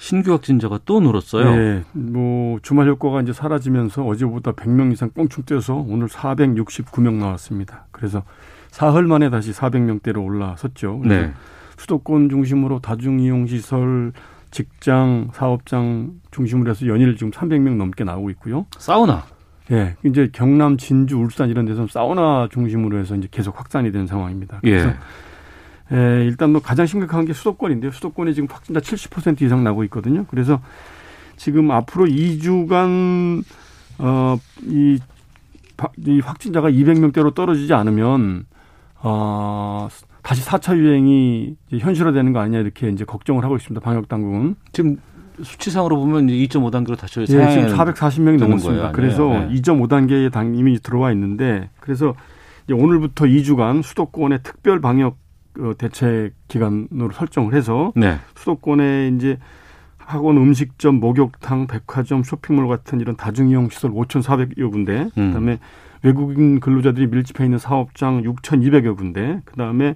신규 확진자가 또 늘었어요. 네, 뭐 주말 효과가 이제 사라지면서 어제보다 100명 이상 뻥충 뛰어서 오늘 469명 나왔습니다. 그래서 사흘 만에 다시 400명대로 올라섰죠. 네. 수도권 중심으로 다중 이용 시설, 직장, 사업장 중심으로 해서 연일 지금 300명 넘게 나오고 있고요. 사우나. 예, 이제 경남, 진주, 울산 이런 데서 사우나 중심으로 해서 이제 계속 확산이 되는 상황입니다. 그래서 예. 예, 일단 뭐 가장 심각한 게 수도권인데요. 수도권이 지금 확진자 70% 이상 나고 있거든요. 그래서 지금 앞으로 2주간 어, 이, 확진자가 200명대로 떨어지지 않으면 어, 다시 4차 유행이 현실화되는 거 아니냐 이렇게 이제 걱정을 하고 있습니다. 방역 당국은. 지금 수치상으로 보면 2.5 단계로 다시 예, 지금 상향을 440명이 되는 넘었습니다. 거예요. 그래서 네, 네. 2.5 단계에 당 이미 들어와 있는데 그래서 이제 오늘부터 2주간 수도권의 특별 방역 어, 대책 기간으로 설정을 해서 네. 수도권에 이제 학원, 음식점, 목욕탕, 백화점, 쇼핑몰 같은 이런 다중이용 시설 5,400여 군데, 음. 그다음에 외국인 근로자들이 밀집해 있는 사업장 6,200여 군데, 그다음에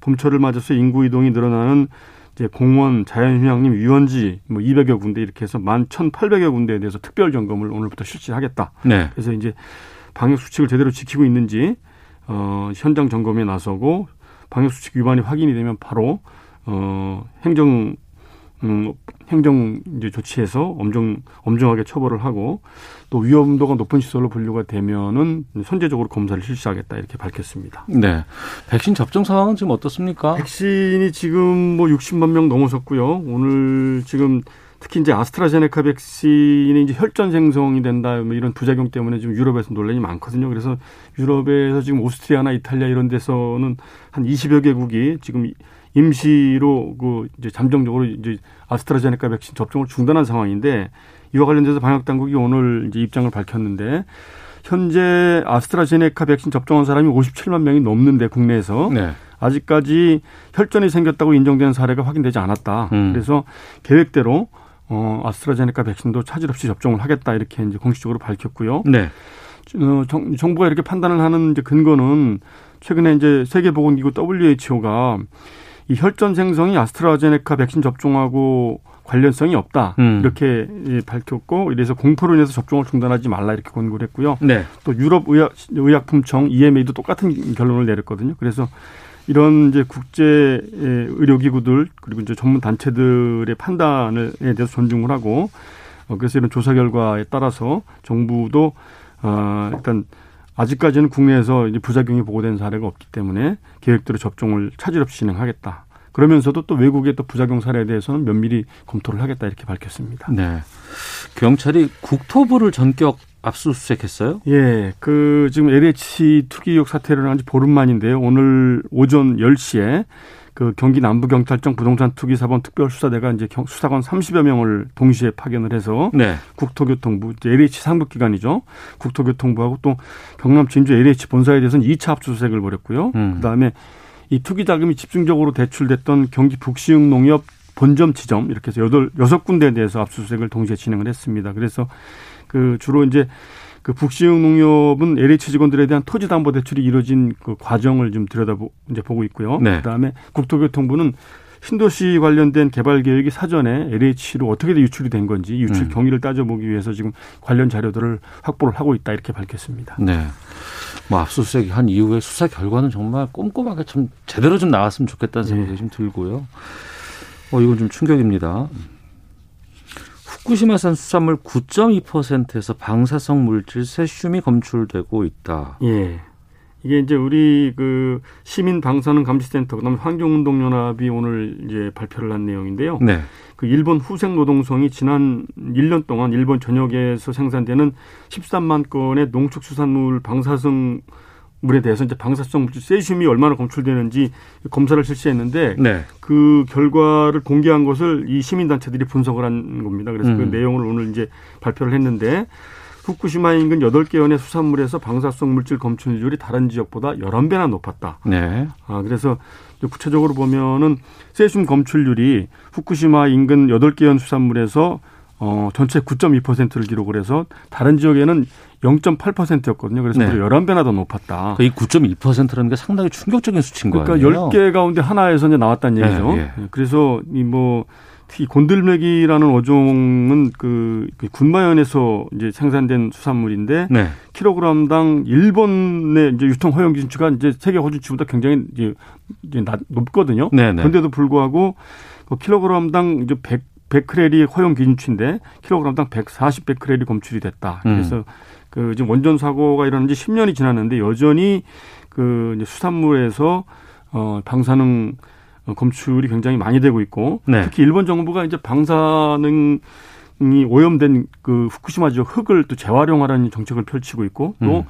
봄철을 맞아서 인구 이동이 늘어나는 이제 공원, 자연휴양림, 유원지 뭐 200여 군데 이렇게 해서 11,800여 군데에 대해서 특별 점검을 오늘부터 실시하겠다. 네. 그래서 이제 방역 수칙을 제대로 지키고 있는지 어, 현장 점검에 나서고 방역 수칙 위반이 확인이 되면 바로 어, 행정 음, 행정 이제 조치해서 엄정 엄정하게 처벌을 하고 또 위험도가 높은 시설로 분류가 되면은 선제적으로 검사를 실시하겠다 이렇게 밝혔습니다. 네. 백신 접종 상황은 지금 어떻습니까? 백신이 지금 뭐 60만 명 넘어섰고요. 오늘 지금 특히 이제 아스트라제네카 백신이 이제 혈전 생성이 된다 뭐 이런 부작용 때문에 지금 유럽에서 논란이 많거든요. 그래서 유럽에서 지금 오스트리아나 이탈리아 이런 데서는 한 20여 개국이 지금 임시로 그 이제 잠정적으로 이제 아스트라제네카 백신 접종을 중단한 상황인데 이와 관련돼서 방역 당국이 오늘 이제 입장을 밝혔는데 현재 아스트라제네카 백신 접종한 사람이 57만 명이 넘는데 국내에서 네. 아직까지 혈전이 생겼다고 인정되는 사례가 확인되지 않았다. 음. 그래서 계획대로 어, 아스트라제네카 백신도 차질 없이 접종을 하겠다 이렇게 이제 공식적으로 밝혔고요. 네. 어, 정, 정부가 이렇게 판단을 하는 이제 근거는 최근에 이제 세계보건기구 WHO가 이 혈전 생성이 아스트라제네카 백신 접종하고 관련성이 없다 음. 이렇게 예, 밝혔고 이래서 공포로 인해서 접종을 중단하지 말라 이렇게 권고를 했고요. 네. 또 유럽 의약, 의약품청 EMA도 똑같은 결론을 내렸거든요. 그래서 이런 이제 국제 예, 의료기구들 그리고 이제 전문 단체들의 판단에 대해서 존중을 하고 어, 그래서 이런 조사 결과에 따라서 정부도 어, 일단 아직까지는 국내에서 이제 부작용이 보고된 사례가 없기 때문에 계획대로 접종을 차질 없이 진행하겠다. 그러면서도 또 외국의 또 부작용 사례에 대해서는 면밀히 검토를 하겠다 이렇게 밝혔습니다. 네. 경찰이 국토부를 전격 압수수색했어요? 예, 그 지금 LH 투기 의혹 사태를 한 지 보름 만인데요. 오늘 오전 10시에 그 경기 남부경찰청 부동산 투기 사범 특별수사대가 이제 경- 수사관 30여 명을 동시에 파견을 해서 네. 국토교통부 LH 상급기관이죠. 국토교통부하고 또 경남 진주 LH 본사에 대해서는 2차 압수수색을 벌였고요. 음. 그다음에 이 투기 자금이 집중적으로 대출됐던 경기 북시흥 농협 본점 지점 이렇게 해서 여덟 여섯 군데에 대해서 압수수색을 동시에 진행을 했습니다. 그래서 그 주로 이제 그 북시흥 농협은 LH 직원들에 대한 토지 담보 대출이 이루어진 그 과정을 좀 들여다보 이제 보고 있고요. 네. 그다음에 국토교통부는 신도시 관련된 개발 계획이 사전에 LH로 어떻게 유출이 된 건지 유출 음. 경위를 따져보기 위해서 지금 관련 자료들을 확보를 하고 있다 이렇게 밝혔습니다. 네. 뭐 압수수색 한 이후에 수사 결과는 정말 꼼꼼하게 좀 제대로 좀 나왔으면 좋겠다는 생각이 네. 좀 들고요. 어, 이건 좀 충격입니다. 후쿠시마산 수산물 9.2%에서 방사성 물질 세슘이 검출되고 있다. 예. 이게 이제 우리 그 시민 방사능 감시센터 그다음에 환경운동연합이 오늘 이제 발표를 한 내용인데요. 네. 그 일본 후생 노동성이 지난 1년 동안 일본 전역에서 생산되는 13만 건의 농축수산물 방사성 물에 대해서 이제 방사성 물질 세슘이 얼마나 검출되는지 검사를 실시했는데 네. 그 결과를 공개한 것을 이 시민 단체들이 분석을 한 겁니다. 그래서 음. 그 내용을 오늘 이제 발표를 했는데 후쿠시마 인근 8개 현의 수산물에서 방사성 물질 검출률이 다른 지역보다 11배나 높았다. 네. 아, 그래서 구체적으로 보면은 세슘 검출률이 후쿠시마 인근 8개 현 수산물에서 어, 전체 9.2%를 기록을 해서 다른 지역에는 0.8%였거든요. 그래서 네. 무려 11배나 더 높았다. 이 9.2%라는 게 상당히 충격적인 수치인 거 그러니까 아니에요? 10개 가운데 하나에서 이제 나왔다는 예, 얘기죠. 예. 그래서 이뭐 특히 곤들메기라는 어종은 그, 그 군마현에서 이제 생산된 수산물인데 네. 킬로그램당 일본의 이제 유통 허용 기준치가 이제 세계 허준치보다 굉장히 이제, 낮, 높거든요. 네 네. 그런데도 불구하고 그 킬로그램당 이제 100 100크렐이 허용 기준치인데 킬로그램당 140 베크렐이 검출이 됐다. 음. 그래서 그 지금 원전 사고가 일어난 지 10년이 지났는데 여전히 그 이제 수산물에서 어 방사능 어, 검출이 굉장히 많이 되고 있고 네. 특히 일본 정부가 이제 방사능 이 오염된 그 후쿠시마 지역 흙을 또 재활용하라는 정책을 펼치고 있고 음.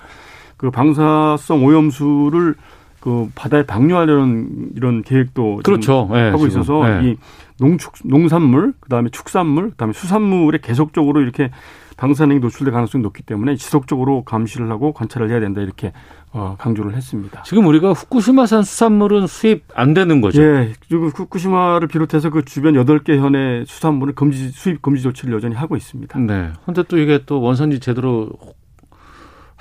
또그 방사성 오염수를 그 바다에 방류하려는 이런 계획도 그렇죠. 예, 하고. 있어서 예. 이 농축 농산물 그다음에 축산물 그다음에 수산물에 계속적으로 이렇게 방사능이 노출될 가능성이 높기 때문에 지속적으로 감시를 하고 관찰을 해야 된다 이렇게 어, 강조를 했습니다. 지금 우리가 후쿠시마산 수산물은 수입 안 되는 거죠. 예, 지금 후쿠시마를 비롯해서 그 주변 여덟 개 현의 수산물은 금지 수입 금지 조치를 여전히 하고 있습니다. 네. 근데 또 이게 또 원산지 제대로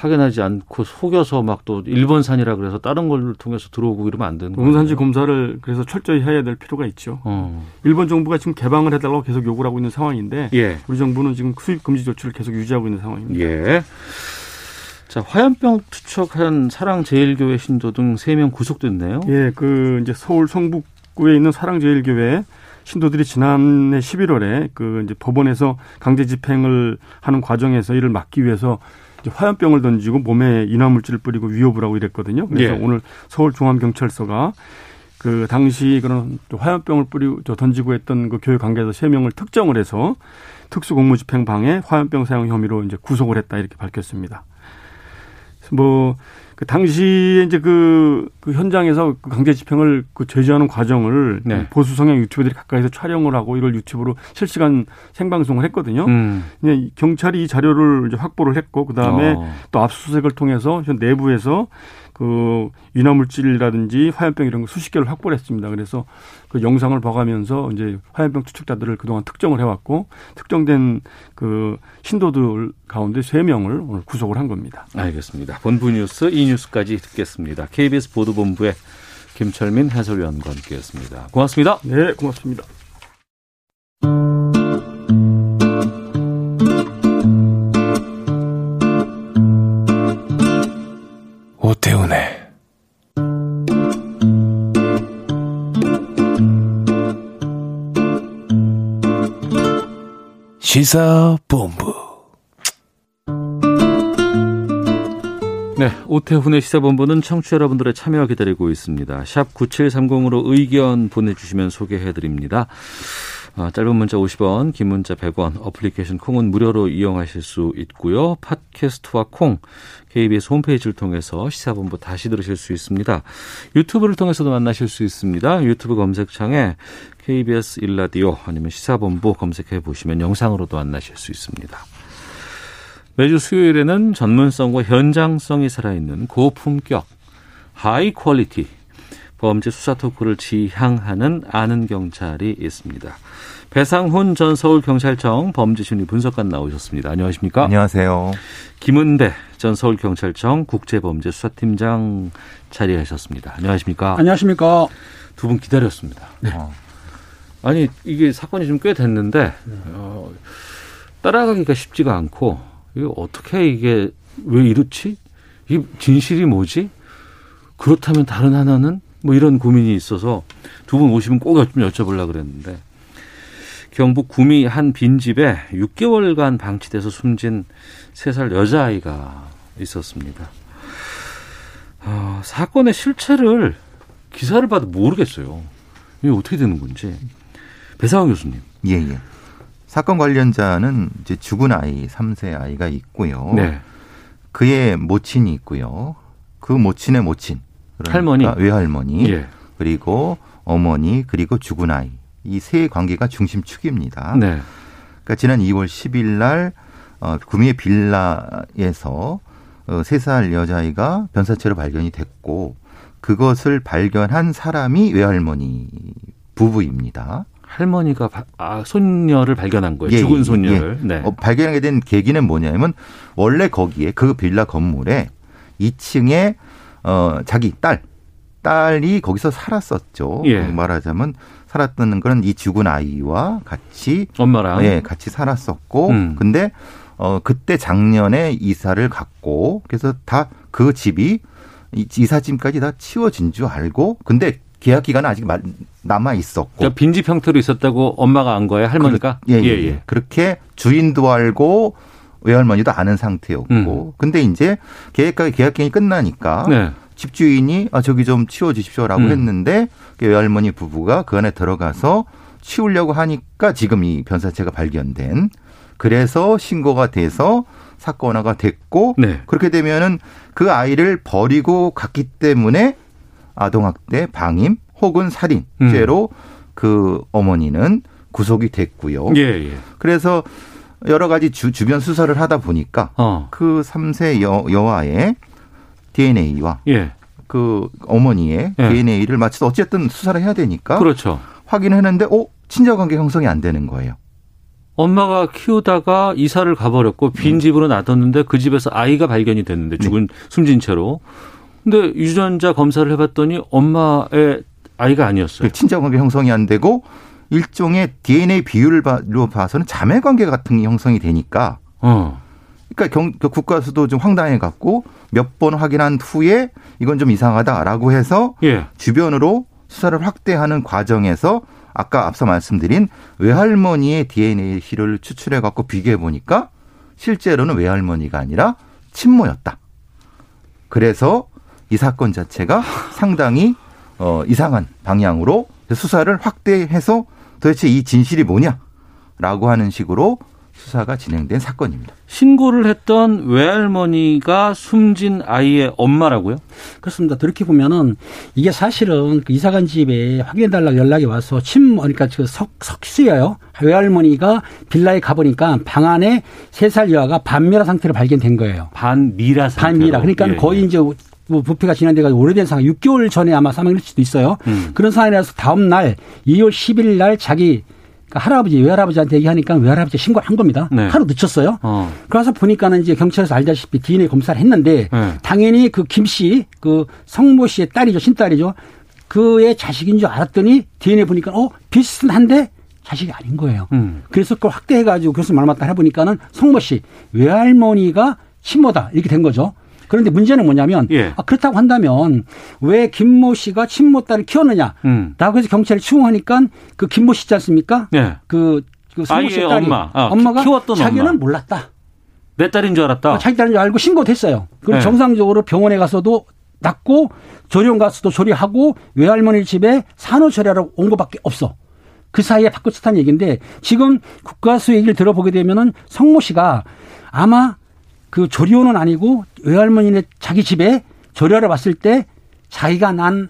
확인하지 않고 속여서 막 또 일본산이라 그래서 다른 걸 통해서 들어오고 이러면 안 되는 거예요. 원산지 검사를 그래서 철저히 해야 될 필요가 있죠. 어. 일본 정부가 지금 개방을 해달라고 계속 요구를 하고 있는 상황인데 예. 우리 정부는 지금 수입 금지 조치를 계속 유지하고 있는 상황입니다. 예. 자, 화염병 투척한 사랑제일교회 신도 등 세 명 구속됐네요. 예, 그 이제 서울 성북구에 있는 사랑제일교회 신도들이 지난해 11월에 그 이제 법원에서 강제 집행을 하는 과정에서 이를 막기 위해서 화염병을 던지고 몸에 인화물질을 뿌리고 위협을 하고 이랬거든요. 그래서 예. 오늘 서울중앙경찰서가 그 당시 그런 또 화염병을 뿌리고 저 던지고 했던 그 교회 관계자 세 명을 특정을 해서 특수공무집행 방해 화염병 사용 혐의로 이제 구속을 했다 이렇게 밝혔습니다. 뭐, 그 당시에 이제 그, 그 현장에서 그 강제 집행을 그 제지하는 과정을 네. 보수 성향 유튜버들이 가까이서 촬영을 하고 이걸 유튜브로 실시간 생방송을 했거든요. 음. 경찰이 이 자료를 이제 확보를 했고 그 다음에 어. 또 압수수색을 통해서 현 내부에서 그 위나물질이라든지 화염병 이런 거 수십 개를 확보를 했습니다. 그래서 그 영상을 봐가면서 이제 화염병 투척자들을 그동안 특정을 해왔고 특정된 그 신도들 가운데 세 명을 오늘 구속을 한 겁니다. 알겠습니다. 본부 뉴스 이 뉴스까지 듣겠습니다. KBS 보도본부의 김철민 해설위원과 함께했습니다. 고맙습니다. 네, 고맙습니다. 시사본부 네, 오태훈의 시사본부는 청취자 여러분들의 참여 기다리고 있습니다. 샵 9730으로 의견 보내주시면 소개해드립니다. 아, 짧은 문자 50원, 긴 문자 100원, 어플리케이션 콩은 무료로 이용하실 수 있고요. 팟캐스트와 콩, KBS 홈페이지를 통해서 시사본부 다시 들으실 수 있습니다. 유튜브를 통해서도 만나실 수 있습니다. 유튜브 검색창에 KBS 1라디오 아니면 시사본부 검색해 보시면 영상으로도 만나실 수 있습니다. 매주 수요일에는 전문성과 현장성이 살아있는 고품격, high quality 범죄 수사 토크를 지향하는 아는 경찰이 있습니다. 배상훈 전 서울경찰청 범죄심리 분석관 나오셨습니다. 안녕하십니까? 안녕하세요. 김은배 전 서울경찰청 국제범죄수사팀장 자리하셨습니다. 안녕하십니까? 안녕하십니까. 두 분 기다렸습니다. 어, 아니 이게 사건이 좀 꽤 됐는데 어, 따라가기가 쉽지가 않고 이게 어떻게 이게 왜 이렇지? 이 진실이 뭐지? 그렇다면 다른 하나는 뭐 이런 고민이 있어서 두 분 오시면 꼭 좀 여쭤보려고 그랬는데 경북 구미 한 빈집에 6개월간 방치돼서 숨진 3살 여자아이가 있었습니다. 어, 사건의 실체를 기사를 봐도 모르겠어요. 이게 어떻게 되는 건지. 배상원 교수님. 예, 예. 사건 관련자는 이제 죽은 아이, 3세 아이가 있고요. 네. 그의 모친이 있고요. 그 모친의 모친. 그러니까 할머니. 외할머니. 예. 그리고 어머니, 그리고 죽은 아이. 이 세 관계가 중심축입니다. 네. 그러니까 지난 2월 10일 날 어, 구미의 빌라에서 어, 3살 여자아이가 변사체로 발견이 됐고 그것을 발견한 사람이 외할머니 부부입니다. 할머니가 바- 아, 손녀를 발견한 거예요. 예, 죽은 예, 손녀를. 예. 네. 어, 발견하게 된 계기는 뭐냐면 원래 거기에 그 빌라 건물에 2층에 어 자기 딸 딸이 거기서 살았었죠. 예. 말하자면 살았던 거는 이 죽은 아이와 같이 엄마랑. 예, 같이 살았었고 음. 근데 어 그때 작년에 이사를 갔고 그래서 다 그 집이 이- 이삿짐까지 다 치워진 줄 알고 근데 계약 기간은 아직 말- 남아 있었고 그러니까 빈집 형태로 있었다고 엄마가 안 거예요, 할머니가? 예, 예, 예. 그렇게 주인도 알고 외할머니도 아는 상태였고. 음. 근데 이제 계획 계약 기간이 끝나니까 네. 집주인이 아 저기 좀 치워 주십시오라고 음. 했는데 그 외할머니 부부가 그 안에 들어가서 치우려고 하니까 지금 이 변사체가 발견된 그래서 신고가 돼서 사건화가 됐고 네. 그렇게 되면은 그 아이를 버리고 갔기 때문에 아동학대, 방임 혹은 살인죄로 그 어머니는 구속이 됐고요. 예, 예. 그래서 여러 가지 주, 주변 수사를 하다 보니까 어. 그 3세 여, 여아의 DNA와 예. 그 어머니의 예. DNA를 마치 어쨌든 수사를 해야 되니까 그렇죠. 확인했는데 어 친자관계 형성이 안 되는 거예요. 엄마가 키우다가 이사를 가버렸고 빈 집으로 놔뒀는데 그 집에서 아이가 발견이 됐는데 죽은 숨진 채로. 근데 유전자 검사를 해봤더니 엄마의 아이가 아니었어요. 그 친자관계 형성이 안 되고 일종의 DNA 비율로 봐서는 자매 관계 같은 게 형성이 되니까 어. 그러니까 경, 그 국가수도 좀 황당해 갖고 몇 번 확인한 후에 이건 좀 이상하다라고 해서 예. 주변으로 수사를 확대하는 과정에서 아까 앞서 말씀드린 외할머니의 DNA를 추출해 갖고 비교해 보니까 실제로는 외할머니가 아니라 친모였다. 그래서 이 사건 자체가 상당히 어, 이상한 방향으로 수사를 확대해서 도대체 이 진실이 뭐냐라고 하는 식으로 수사가 진행된 사건입니다. 신고를 했던 외할머니가 숨진 아이의 엄마라고요? 그렇습니다. 그렇게 보면은 이게 사실은 그 이사간 집에 확인해달라고 연락이 와서 침, 그러니까 그 석, 석수예요. 외할머니가 빌라에 가보니까 방 안에 세 살 여아가 반미라 상태로 발견된 거예요. 반미라 상태로. 반미라. 그러니까 예, 거의 예. 이제 뭐 부패가 진행돼 가지고 오래된 상황, 6개월 전에 아마 사망일 수도 있어요. 음. 그런 상황이라서 다음 날 2월 10일 날 자기 그러니까 할아버지, 외할아버지한테 얘기하니까 외할아버지 신고를 한 겁니다. 네. 하루 늦췄어요. 어. 그래서 보니까는 이제 경찰에서 알다시피 DNA 검사를 했는데 네. 당연히 그 김 씨, 그 성모 씨의 딸이죠, 신딸이죠. 그의 자식인 줄 알았더니 DNA 보니까 어 비슷한데 자식이 아닌 거예요. 음. 그래서 그걸 확대해가지고 교수 말 맞다 해보니까는 성모 씨 외할머니가 친모다 이렇게 된 거죠. 그런데 문제는 뭐냐면 예. 아, 그렇다고 한다면 왜 김모 씨가 친모 딸을 키웠느냐? 음. 라고 해서 경찰이 추궁하니까 그 김모 씨 있지 않습니까? 네. 그, 그 성모 씨 딸이 엄마. 아, 엄마가 키웠던 자기는 엄마. 몰랐다. 내 딸인 줄 알았다. 어, 자기 딸인 줄 알고 신고됐어요. 그리고 네. 정상적으로 병원에 가서도 낫고 조령 가서도 조리하고 외할머니 집에 산후조리하러 온 것밖에 없어. 그 사이에 바꿔쳤다는 얘기인데 지금 국가수 얘기를 들어보게 되면은 성모 씨가 아마 그 조리원은 아니고 외할머니네 자기 집에 조리하러 왔을 때 자기가 난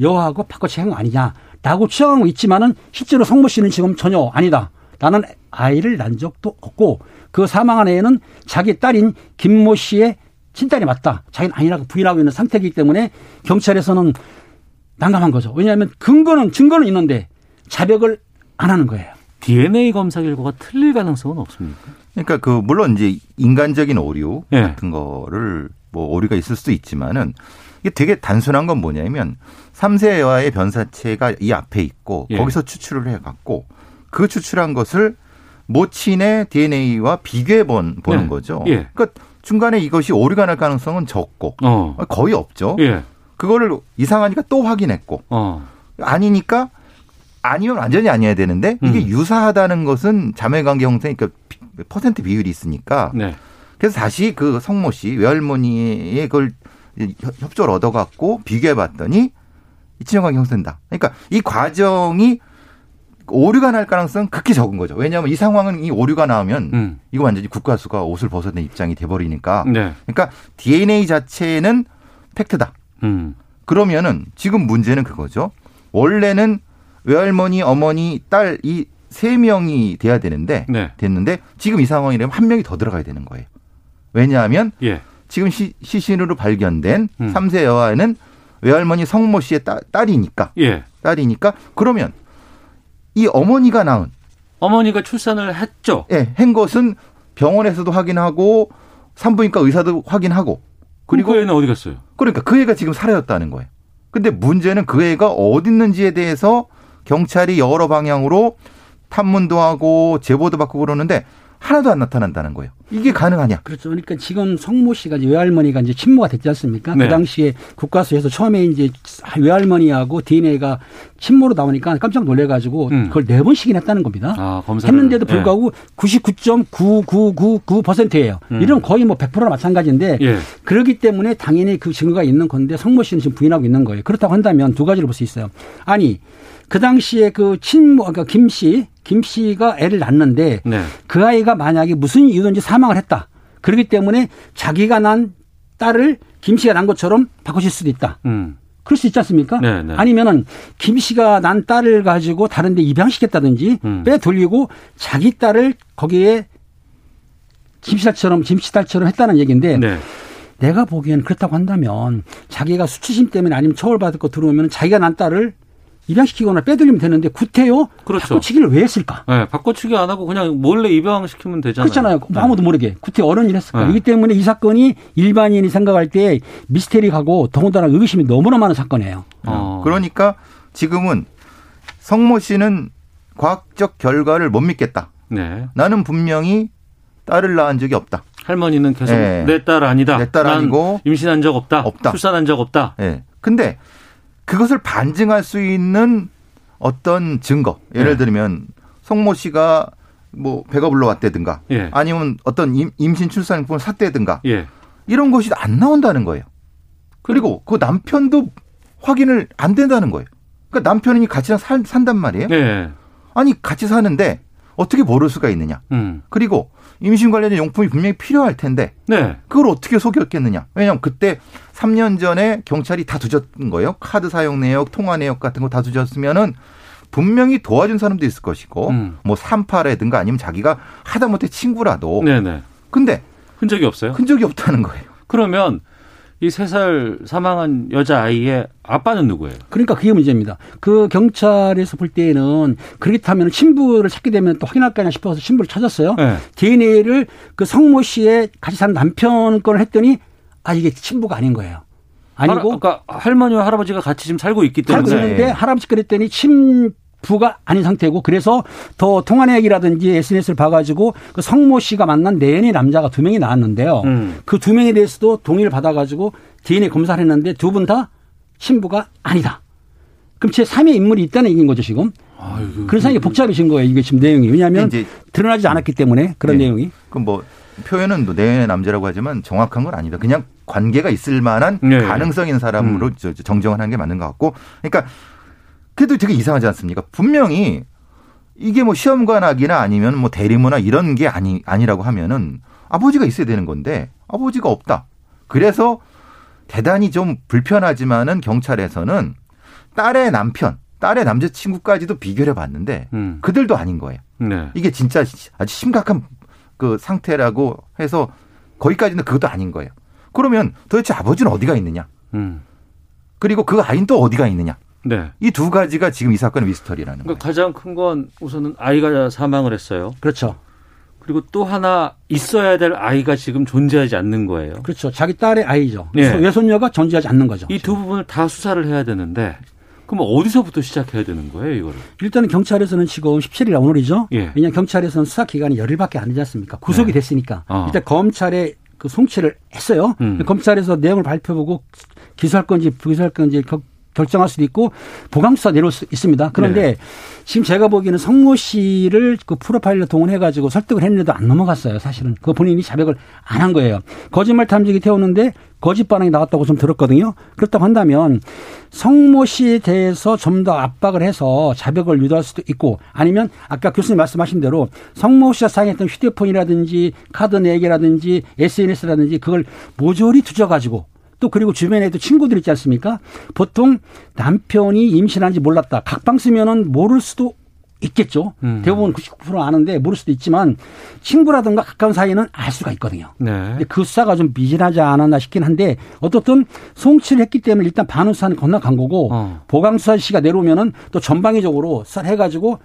여하고 바꿔치 한거 아니냐라고 추정하고 있지만은 실제로 성모 씨는 지금 전혀 아니다. 나는 아이를 낳은 적도 없고 그 사망한 애는 자기 딸인 김모 씨의 친딸이 맞다. 자기는 아니라고 부인하고 있는 상태이기 때문에 경찰에서는 난감한 거죠. 왜냐하면 근거는 증거는 있는데 자백을 안 하는 거예요. DNA 검사 결과가 틀릴 가능성은 없습니까? 그러니까 그 물론 이제 인간적인 오류 예. 같은 거를 뭐 오류가 있을 수도 있지만은 이게 되게 단순한 건 뭐냐면 3세와의 변사체가 이 앞에 있고 예. 거기서 추출을 해 갖고 그 추출한 것을 모친의 DNA와 비교해 본 보는 네. 거죠. 예. 그러니까 중간에 이것이 오류가 날 가능성은 적고 어. 거의 없죠. 예. 그거를 이상하니까 또 확인했고 어. 아니니까 아니면 완전히 아니어야 되는데 이게 음. 유사하다는 것은 자매관계 형성 그러니까 비- 퍼센트 비율이 있으니까 네. 그래서 다시 그 성모 씨 외할머니의 그걸 협- 협조를 얻어갖고 비교해봤더니 이 친형관계 형성된다. 그러니까 이 과정이 오류가 날 가능성은 극히 적은 거죠. 왜냐하면 이 상황은 이 오류가 나오면 음. 이거 완전히 국가수가 옷을 벗어낸 입장이 돼버리니까. 네. 그러니까 DNA 자체는 팩트다. 음. 그러면은 지금 문제는 그거죠. 원래는 외할머니, 어머니, 딸 이 세 명이 돼야 되는데 네. 됐는데 지금 이 상황이라면 한 명이 더 들어가야 되는 거예요. 왜냐하면 예. 지금 시, 시신으로 발견된 음. 삼 3세 여아는 외할머니 성모 씨의 딸, 딸이니까 예. 딸이니까 그러면 이 어머니가 낳은 어머니가 출산을 했죠. 예, 한 것은 병원에서도 확인하고 산부인과 의사도 확인하고 그리고 그 애는 어디 갔어요? 그러니까 그 애가 지금 사라졌다는 거예요. 근데 문제는 그 애가 어디 있는지에 대해서 경찰이 여러 방향으로 탐문도 하고 제보도 받고 그러는데 하나도 안 나타난다는 거예요. 이게 가능하냐? 그렇죠. 그러니까 지금 성모 씨가 이제 외할머니가 이제 친모가 됐지 않습니까? 네. 그 당시에 국가수에서 처음에 이제 외할머니하고 DNA가 친모로 나오니까 깜짝 놀래가지고 음. 그걸 네 번씩이나 했다는 겁니다. 아, 검사 했는데도 불구하고 99.9999%예요. 음. 이런 거의 뭐 100%나 마찬가지인데 예. 그렇기 때문에 당연히 그 증거가 있는 건데 성모 씨는 지금 부인하고 있는 거예요. 그렇다고 한다면 두 가지를 볼 수 있어요. 아니 그 당시에 그 친모 그러니까 김 씨, 김 씨가 애를 낳는데 네. 그 아이가 만약에 무슨 이유든지 사망을 했다. 그렇기 때문에 자기가 난 딸을 김 씨가 난 것처럼 바꾸실 수도 있다. 음. 그럴 수 있지 않습니까? 네, 네. 아니면은 김 씨가 난 딸을 가지고 다른 데 입양시켰다든지 음. 빼돌리고 자기 딸을 거기에 김씨 딸처럼 김씨 딸처럼 했다는 얘기인데 네. 내가 보기엔 그렇다고 한다면 자기가 수치심 때문에 아니면 처벌받을 거 들어오면 자기가 난 딸을 입양시키거나 빼돌리면 되는데 구태여 그렇죠. 바꾸치기를 왜 했을까? 네, 바꿔치기 안 하고 그냥 몰래 입양시키면 되잖아요. 그렇잖아요. 뭐 네. 아무도 모르게 구태 어른이 했을까? 네. 이기 때문에 이 사건이 일반인이 생각할 때 미스테리 가고 더군다나 의구심이 너무나 많은 사건이에요. 어. 그러니까 지금은 성모 씨는 과학적 결과를 못 믿겠다. 네. 나는 분명히 딸을 낳은 적이 없다. 할머니는 계속 네. 내딸 아니다. 내딸 난 아니고 임신한 적 없다. 없다. 출산한 적 없다. 예. 근데 그것을 반증할 수 있는 어떤 증거. 예를 네. 들면 성모 씨가 뭐 배가 불러왔다든가 예. 아니면 어떤 임, 임신 출산용품을 샀다든가 예. 이런 것이 안 나온다는 거예요. 그리고 그 남편도 확인을 안 된다는 거예요. 그러니까 남편이 같이 살, 산단 말이에요. 네. 아니 같이 사는데 어떻게 모를 수가 있느냐. 음. 그리고 임신 관련된 용품이 분명히 필요할 텐데 네. 그걸 어떻게 속였겠느냐. 왜냐하면 그때 3년 전에 경찰이 다 뒤졌던 거예요. 카드 사용 내역, 통화 내역 같은 거 다 뒤졌으면은 분명히 도와준 사람도 있을 것이고 음. 뭐 산파라든가 아니면 자기가 하다못해 친구라도 네네. 근데 흔적이 없어요. 흔적이 없다는 거예요. 그러면 이 세 살 사망한 여자 아이의 아빠는 누구예요? 그러니까 그게 문제입니다. 그 경찰에서 볼 때에는 그렇다면 친부를 찾게 되면 또 확인할 거냐 싶어서 친부를 찾았어요. 네. DNA를 그 성모 씨의 같이 사는 남편 건을 했더니 아 이게 친부가 아닌 거예요. 아니고 할아- 그러니까 할머니와 할아버지가 같이 지금 살고 있기 살고 때문에 있는데 할아버지 그랬더니 친 부가 아닌 상태고 그래서 더 통화 내역이라든지 SNS를 봐가지고 그 성모 씨가 만난 내연의 남자가 두 명이 나왔는데요. 음. 그두 명에 대해서도 동의를 받아가지고 DNA 검사를 했는데 두 분다 친부가 아니다. 그럼 제 3의 인물이 있다는 얘기인 거죠 지금. 아이고, 그런 상황이 복잡해진 거예요 이게 지금 내용이 왜냐하면 이제 드러나지 않았기 때문에 그런 네. 내용이. 그뭐 표현은 뭐내 남자라고 하지만 정확한 건 아니다. 그냥 관계가 있을 만한 네. 가능성 있는 사람으로 음. 저- 저 정정을 하는 게 맞는 것 같고. 그러니까 그래도 되게 이상하지 않습니까? 분명히 이게 뭐 시험관학이나 아니면 뭐 대리모나 이런 게 아니 아니라고 하면은 아버지가 있어야 되는 건데 아버지가 없다. 그래서 대단히 좀 불편하지만은 경찰에서는 딸의 남편, 딸의 남자친구까지도 비교를 해봤는데 음. 그들도 아닌 거예요. 네. 이게 진짜 아주 심각한 그 상태라고 해서 거기까지는 그것도 아닌 거예요. 그러면 도대체 아버지는 어디가 있느냐? 음. 그리고 그 아이는 또 어디가 있느냐? 네. 이 두 가지가 지금 이 사건의 미스터리라는 거예요. 그러니까 가장 큰 건 우선은 아이가 사망을 했어요. 그렇죠. 그리고 또 하나 있어야 될 아이가 지금 존재하지 않는 거예요. 그렇죠. 자기 딸의 아이죠. 예. 외손녀가 존재하지 않는 거죠. 이 두 부분을 다 수사를 해야 되는데 그럼 어디서부터 시작해야 되는 거예요, 이거를? 일단은 경찰에서는 지금 17일 오늘이죠. 예. 왜냐하면 경찰에서는 수사 기간이 열흘밖에 안 되지 않습니까? 구속이 네. 됐으니까. 어. 일단 검찰에 그 송치를 했어요. 음. 검찰에서 내용을 발표보고 기소할 건지 부기소할 건지 겨- 결정할 수도 있고 보강 수사 내려올 수 있습니다. 그런데 네. 지금 제가 보기에는 성모 씨를 그 프로파일러 동원해 가지고 설득을 했는데도 안 넘어갔어요. 사실은 그 본인이 자백을 안 한 거예요. 거짓말 탐지기 태우는데 거짓 반응이 나왔다고 좀 들었거든요. 그렇다고 한다면 성모 씨에 대해서 좀 더 압박을 해서 자백을 유도할 수도 있고 아니면 아까 교수님 말씀하신 대로 성모 씨가 사용했던 휴대폰이라든지 카드 내기라든지 SNS라든지 그걸 모조리 뒤져가지고 또 그리고 주변에도 친구들 있지 않습니까? 보통 남편이 임신한지 몰랐다. 각방 쓰면은 모를 수도 있겠죠. 음. 대부분 99% 아는데 모를 수도 있지만 친구라든가 가까운 사이는 알 수가 있거든요. 네. 근데 그 수사가 좀 미진하지 않았나 싶긴 한데 어떻든 송치를 했기 때문에 일단 반응 수사는 건너간 거고 어. 보강 수사 씨가 내려오면은 또 전방위적으로 수사를 해가지고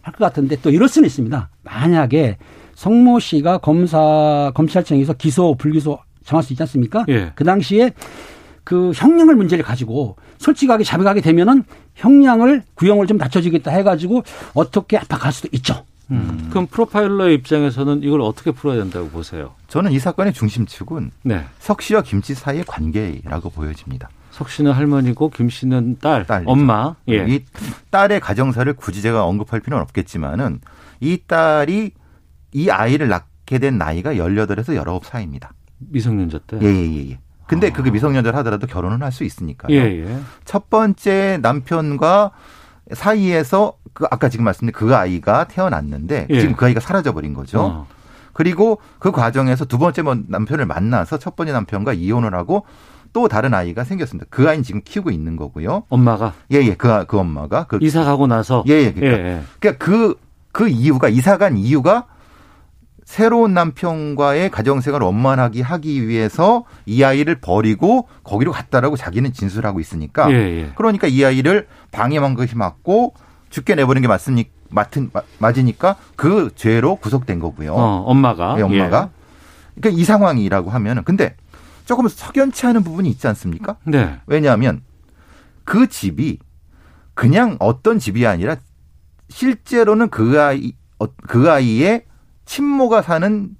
할 것 같은데 또 이럴 수는 있습니다. 만약에 성모 씨가 검사 검찰청에서 기소 불기소 정할 수 있지 않습니까? 예. 그 당시에 그 형량을 문제를 가지고 솔직하게 자백하게 되면은 형량을 구형을 좀 낮춰주겠다 해가지고 어떻게 압박할 수도 있죠. 음. 그럼 프로파일러의 입장에서는 이걸 어떻게 풀어야 된다고 보세요? 저는 이 사건의 중심축은 네. 석 씨와 김 씨 사이의 관계라고 보여집니다. 석 씨는 할머니고 김 씨는 딸, 딸이죠. 엄마. 예. 이 딸의 가정사를 굳이 제가 언급할 필요는 없겠지만은 이 딸이 이 아이를 낳게 된 나이가 18에서 19 사이입니다. 미성년자 때. 예, 예, 예. 예. 근데 그게 미성년자를 하더라도 결혼은 할 수 있으니까요. 예, 예. 첫 번째 남편과 사이에서 그 아까 지금 말씀드린 그 아이가 태어났는데 예. 지금 그 아이가 사라져 버린 거죠. 어. 그리고 그 과정에서 두 번째 뭐 남편을 만나서 첫 번째 남편과 이혼을 하고 또 다른 아이가 생겼습니다. 그 아이는 지금 키우고 있는 거고요. 엄마가 예, 예. 그, 그 엄마가. 그, 이사 가고 나서 예, 예. 그러니까, 예, 예. 그러니까 그, 그 이유가, 이사 간 이유가 새로운 남편과의 가정생활을 원만하게 하기 위해서 이 아이를 버리고 거기로 갔다라고 자기는 진술하고 있으니까. 예, 예. 그러니까 이 아이를 방해한 것이 맞고 죽게 내버린 게 맞으니, 맞은, 맞으니까 그 죄로 구속된 거고요. 어, 엄마가. 예, 엄마가. 그러니까 이 상황이라고 하면은 근데 조금 석연치 않은 부분이 있지 않습니까? 예. 네. 왜냐하면 그 집이 그냥 어떤 집이 아니라 실제로는 그 아이 어, 그 아이의 친모가 사는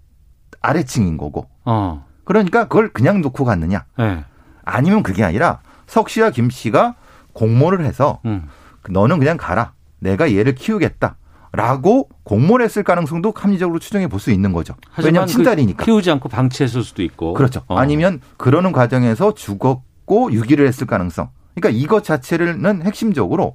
아래층인 거고 어. 그러니까 그걸 그냥 놓고 갔느냐 예. 아니면 그게 아니라 석 씨와 김 씨가 공모를 해서 음. 너는 그냥 가라 내가 얘를 키우겠다. 라고 공모를 했을 가능성도 합리적으로 추정해 볼 수 있는 거죠. 왜냐하면 그 친딸이니까. 키우지 않고 방치했을 수도 있고. 그렇죠. 어. 아니면 그러는 과정에서 죽었고 유기를 했을 가능성. 그러니까 이것 자체는 핵심적으로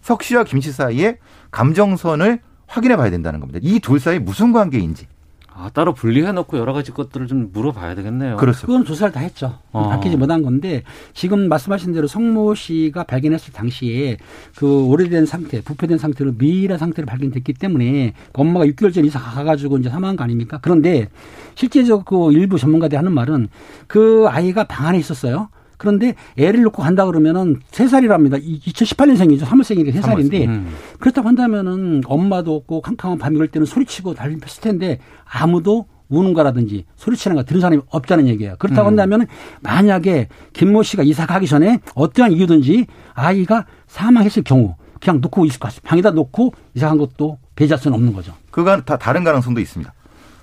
석 씨와 김 씨 사이의 감정선을 확인해 봐야 된다는 겁니다. 이 둘 사이 무슨 관계인지. 아, 따로 분리해 놓고 여러 가지 것들을 좀 물어봐야 되겠네요. 그렇죠. 그건 조사를 다 했죠. 어. 밝히지 못한 건데 지금 말씀하신 대로 성모 씨가 발견했을 당시에 그 오래된 상태, 부패된 상태로 미이라 상태로 발견됐기 때문에 그 엄마가 6개월 전에 이사 가가지고 이제 사망한 거 아닙니까? 그런데 실제적 그 일부 전문가들이 하는 말은 그 아이가 방 안에 있었어요. 그런데 애를 놓고 간다 그러면은 세 살이랍니다 2018년생이죠. 3월생이니까 세 살인데 음. 그렇다고 한다면은 엄마도 없고 캄캄한 밤이 올 때는 소리치고 달림 폈을 텐데 아무도 우는 거라든지 소리치는 거 들은 사람이 없다는 얘기예요. 그렇다고 음. 한다면 만약에 김모 씨가 이사 가기 전에 어떠한 이유든지 아이가 사망했을 경우 그냥 놓고 있을 것 같습니다. 방에다 놓고 이사 간 것도 배제할 수는 없는 거죠. 그건 다 다른 가능성도 있습니다.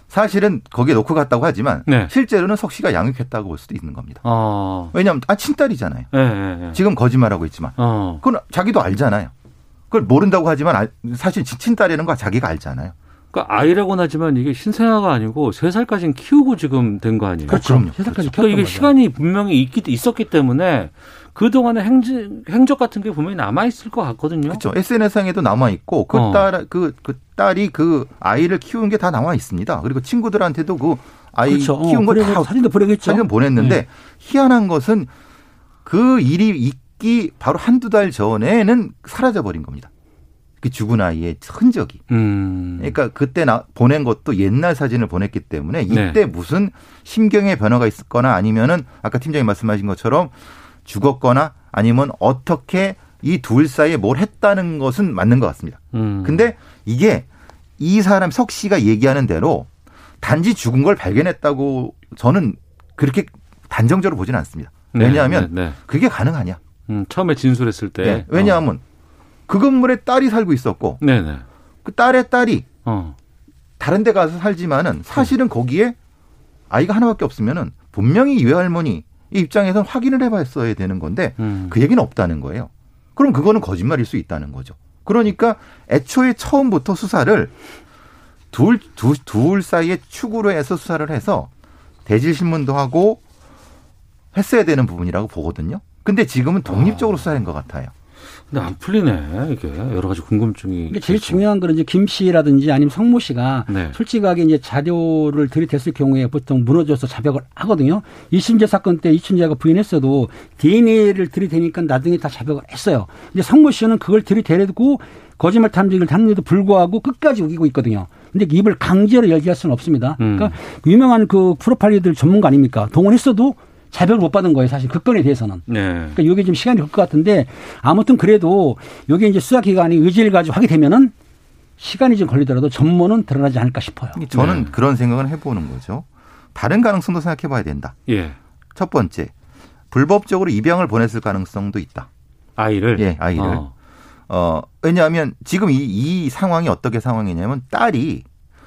사실은 거기에 놓고 갔다고 하지만 네. 실제로는 석 씨가 양육했다고 볼 수도 있는 겁니다. 어. 왜냐하면 아 친딸이잖아요. 예, 예, 예. 지금 거짓말하고 있지만 어. 그건 자기도 알잖아요. 그걸 모른다고 하지만 알- 사실 친- 친딸이라는 거 자기가 알잖아요. 그러니까 아이라고는 하지만 이게 신생아가 아니고 세살까지는 키우고 지금 된 거 아니에요? 그렇죠. 그럼요. 세살까지 그러니까 키웠던 이게 거죠. 시간이 분명히 있기, 있었기 때문에 그동안의 행진, 행적 같은 게 분명히 남아있을 것 같거든요. 그렇죠. SNS상에도 남아 있고 그 어. 딸 그 그 딸이 그 아이를 키운 게다 나와 있습니다. 그리고 친구들한테도 그 아이 그렇죠. 어, 키운 그래서 걸다 사진도 보내겠죠. 사진 보냈는데 네. 희한한 것은 그 일이 있기 바로 한두 달 전에는 사라져 버린 겁니다. 그 죽은 아이의 흔적이. 음. 그러니까 그때 나, 보낸 것도 옛날 사진을 보냈기 때문에 네. 이때 무슨 심경의 변화가 있었거나 아니면은 아까 팀장님 말씀하신 것처럼 죽었거나 아니면 어떻게 이 둘 사이에 뭘 했다는 것은 맞는 것 같습니다. 음. 근데 이게 이 사람 석 씨가 얘기하는 대로 단지 죽은 걸 발견했다고 저는 그렇게 단정적으로 보지는 않습니다. 네, 왜냐하면 네, 네. 그게 가능하냐? 음, 처음에 진술했을 때. 네. 왜냐하면 그 건물에 딸이 살고 있었고 어. 네네. 그 딸의 딸이 어. 다른 데 가서 살지만은 사실은 거기에 아이가 하나밖에 없으면은 분명히 외할머니 이 입장에서는 확인을 해봤어야 되는 건데 음. 그 얘기는 없다는 거예요. 그럼 그거는 거짓말일 수 있다는 거죠. 그러니까 애초에 처음부터 수사를 둘, 두, 둘 사이에 축으로 해서 수사를 해서 대질신문도 하고 했어야 되는 부분이라고 보거든요. 근데 지금은 독립적으로 수사한 것 같아요. 근데 안 풀리네 이게 여러 가지 궁금증이. 이게 제일 있어서. 중요한 거는 이제 김 씨라든지 아니면 성모 씨가 네. 솔직하게 이제 자료를 들이댔을 경우에 보통 무너져서 자백을 하거든요. 이순재 사건 때 이춘재가 부인했어도 DNA를 들이대니까 나중에 다 자백을 했어요. 근데 성모 씨는 그걸 들이대고 거짓말 탐지기를 탔는데도 불구하고 끝까지 우기고 있거든요. 근데 입을 강제로 열게 할 수는 없습니다. 음. 그러니까 유명한 그 프로파일러들 전문가 아닙니까? 동원했어도 자백을 못 받은 거예요. 사실 그 건에 대해서는. 네. 그러니까 이게 좀 시간이 걸 것 같은데 아무튼 그래도 이게 이제 수사 기관이 의지를 가지고 하게 되면은 시간이 좀 걸리더라도 전모는 드러나지 않을까 싶어요. 저는 네. 그런 생각을 해보는 거죠. 다른 가능성도 생각해 봐야 된다. 예. 첫 번째, 불법적으로 입양을 보냈을 가능성도 있다. 아이를. 예, 아이를. 어. 어, 왜냐하면 지금 이, 이 상황이 어떻게 상황이냐면 딸이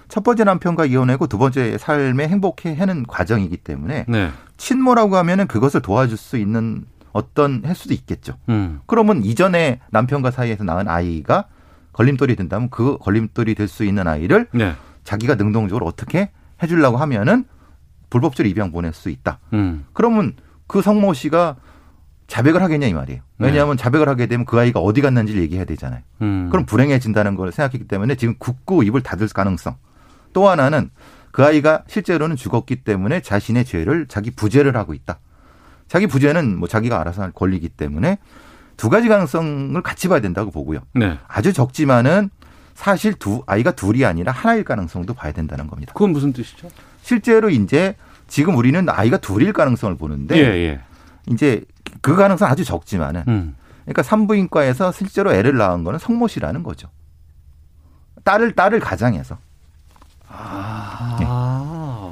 첫 번째 남편과 이혼하고 두 번째 삶에 행복해 하는 과정이기 때문에 네. 친모라고 하면은 그것을 도와줄 수 있는 어떤 할 수도 있겠죠. 음. 그러면 이전에 남편과 사이에서 낳은 아이가 걸림돌이 된다면 그 걸림돌이 될 수 있는 아이를 네. 자기가 능동적으로 어떻게 해주려고 하면은 불법적으로 입양 보낼 수 있다. 음. 그러면 그 성모 씨가 자백을 하겠냐 이 말이에요. 왜냐하면 자백을 하게 되면 그 아이가 어디 갔는지를 얘기해야 되잖아요. 네. 음. 그럼 불행해진다는 걸 생각했기 때문에 지금 굳고 입을 닫을 가능성. 또 하나는 그 아이가 실제로는 죽었기 때문에 자신의 죄를 자기 부재를 하고 있다. 자기 부재는 뭐 자기가 알아서 할 권리이기 때문에 두 가지 가능성을 같이 봐야 된다고 보고요. 네. 아주 적지만은 사실 두 아이가 둘이 아니라 하나일 가능성도 봐야 된다는 겁니다. 그건 무슨 뜻이죠? 실제로 이제 지금 우리는 아이가 둘일 가능성을 보는데 예, 예. 이제 그 가능성 아주 적지만은 음. 그러니까 산부인과에서 실제로 애를 낳은 거는 성모 씨라는 거죠. 딸을 딸을 가장해서.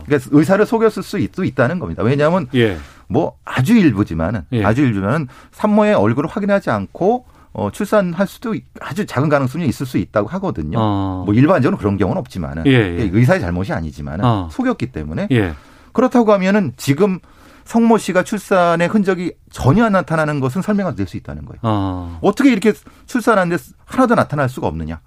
아. 그러니까 의사를 속였을 수 있, 도 있다는 겁니다. 왜냐하면 예. 뭐 아주 일부지만은 예. 아주 일부면은 산모의 얼굴을 확인하지 않고 어, 출산할 수도 있- 아주 작은 가능성이 있을 수 있다고 하거든요. 어. 뭐 일반적으로 그런 경우는 없지만은 예, 예. 의사의 잘못이 아니지만은 어. 속였기 때문에 예. 그렇다고 하면은 지금 성모 씨가 출산의 흔적이 전혀 안 나타나는 것은 설명이 될 수 있다는 거예요. 어. 어떻게 이렇게 출산하는데 하나도 나타날 수가 없느냐?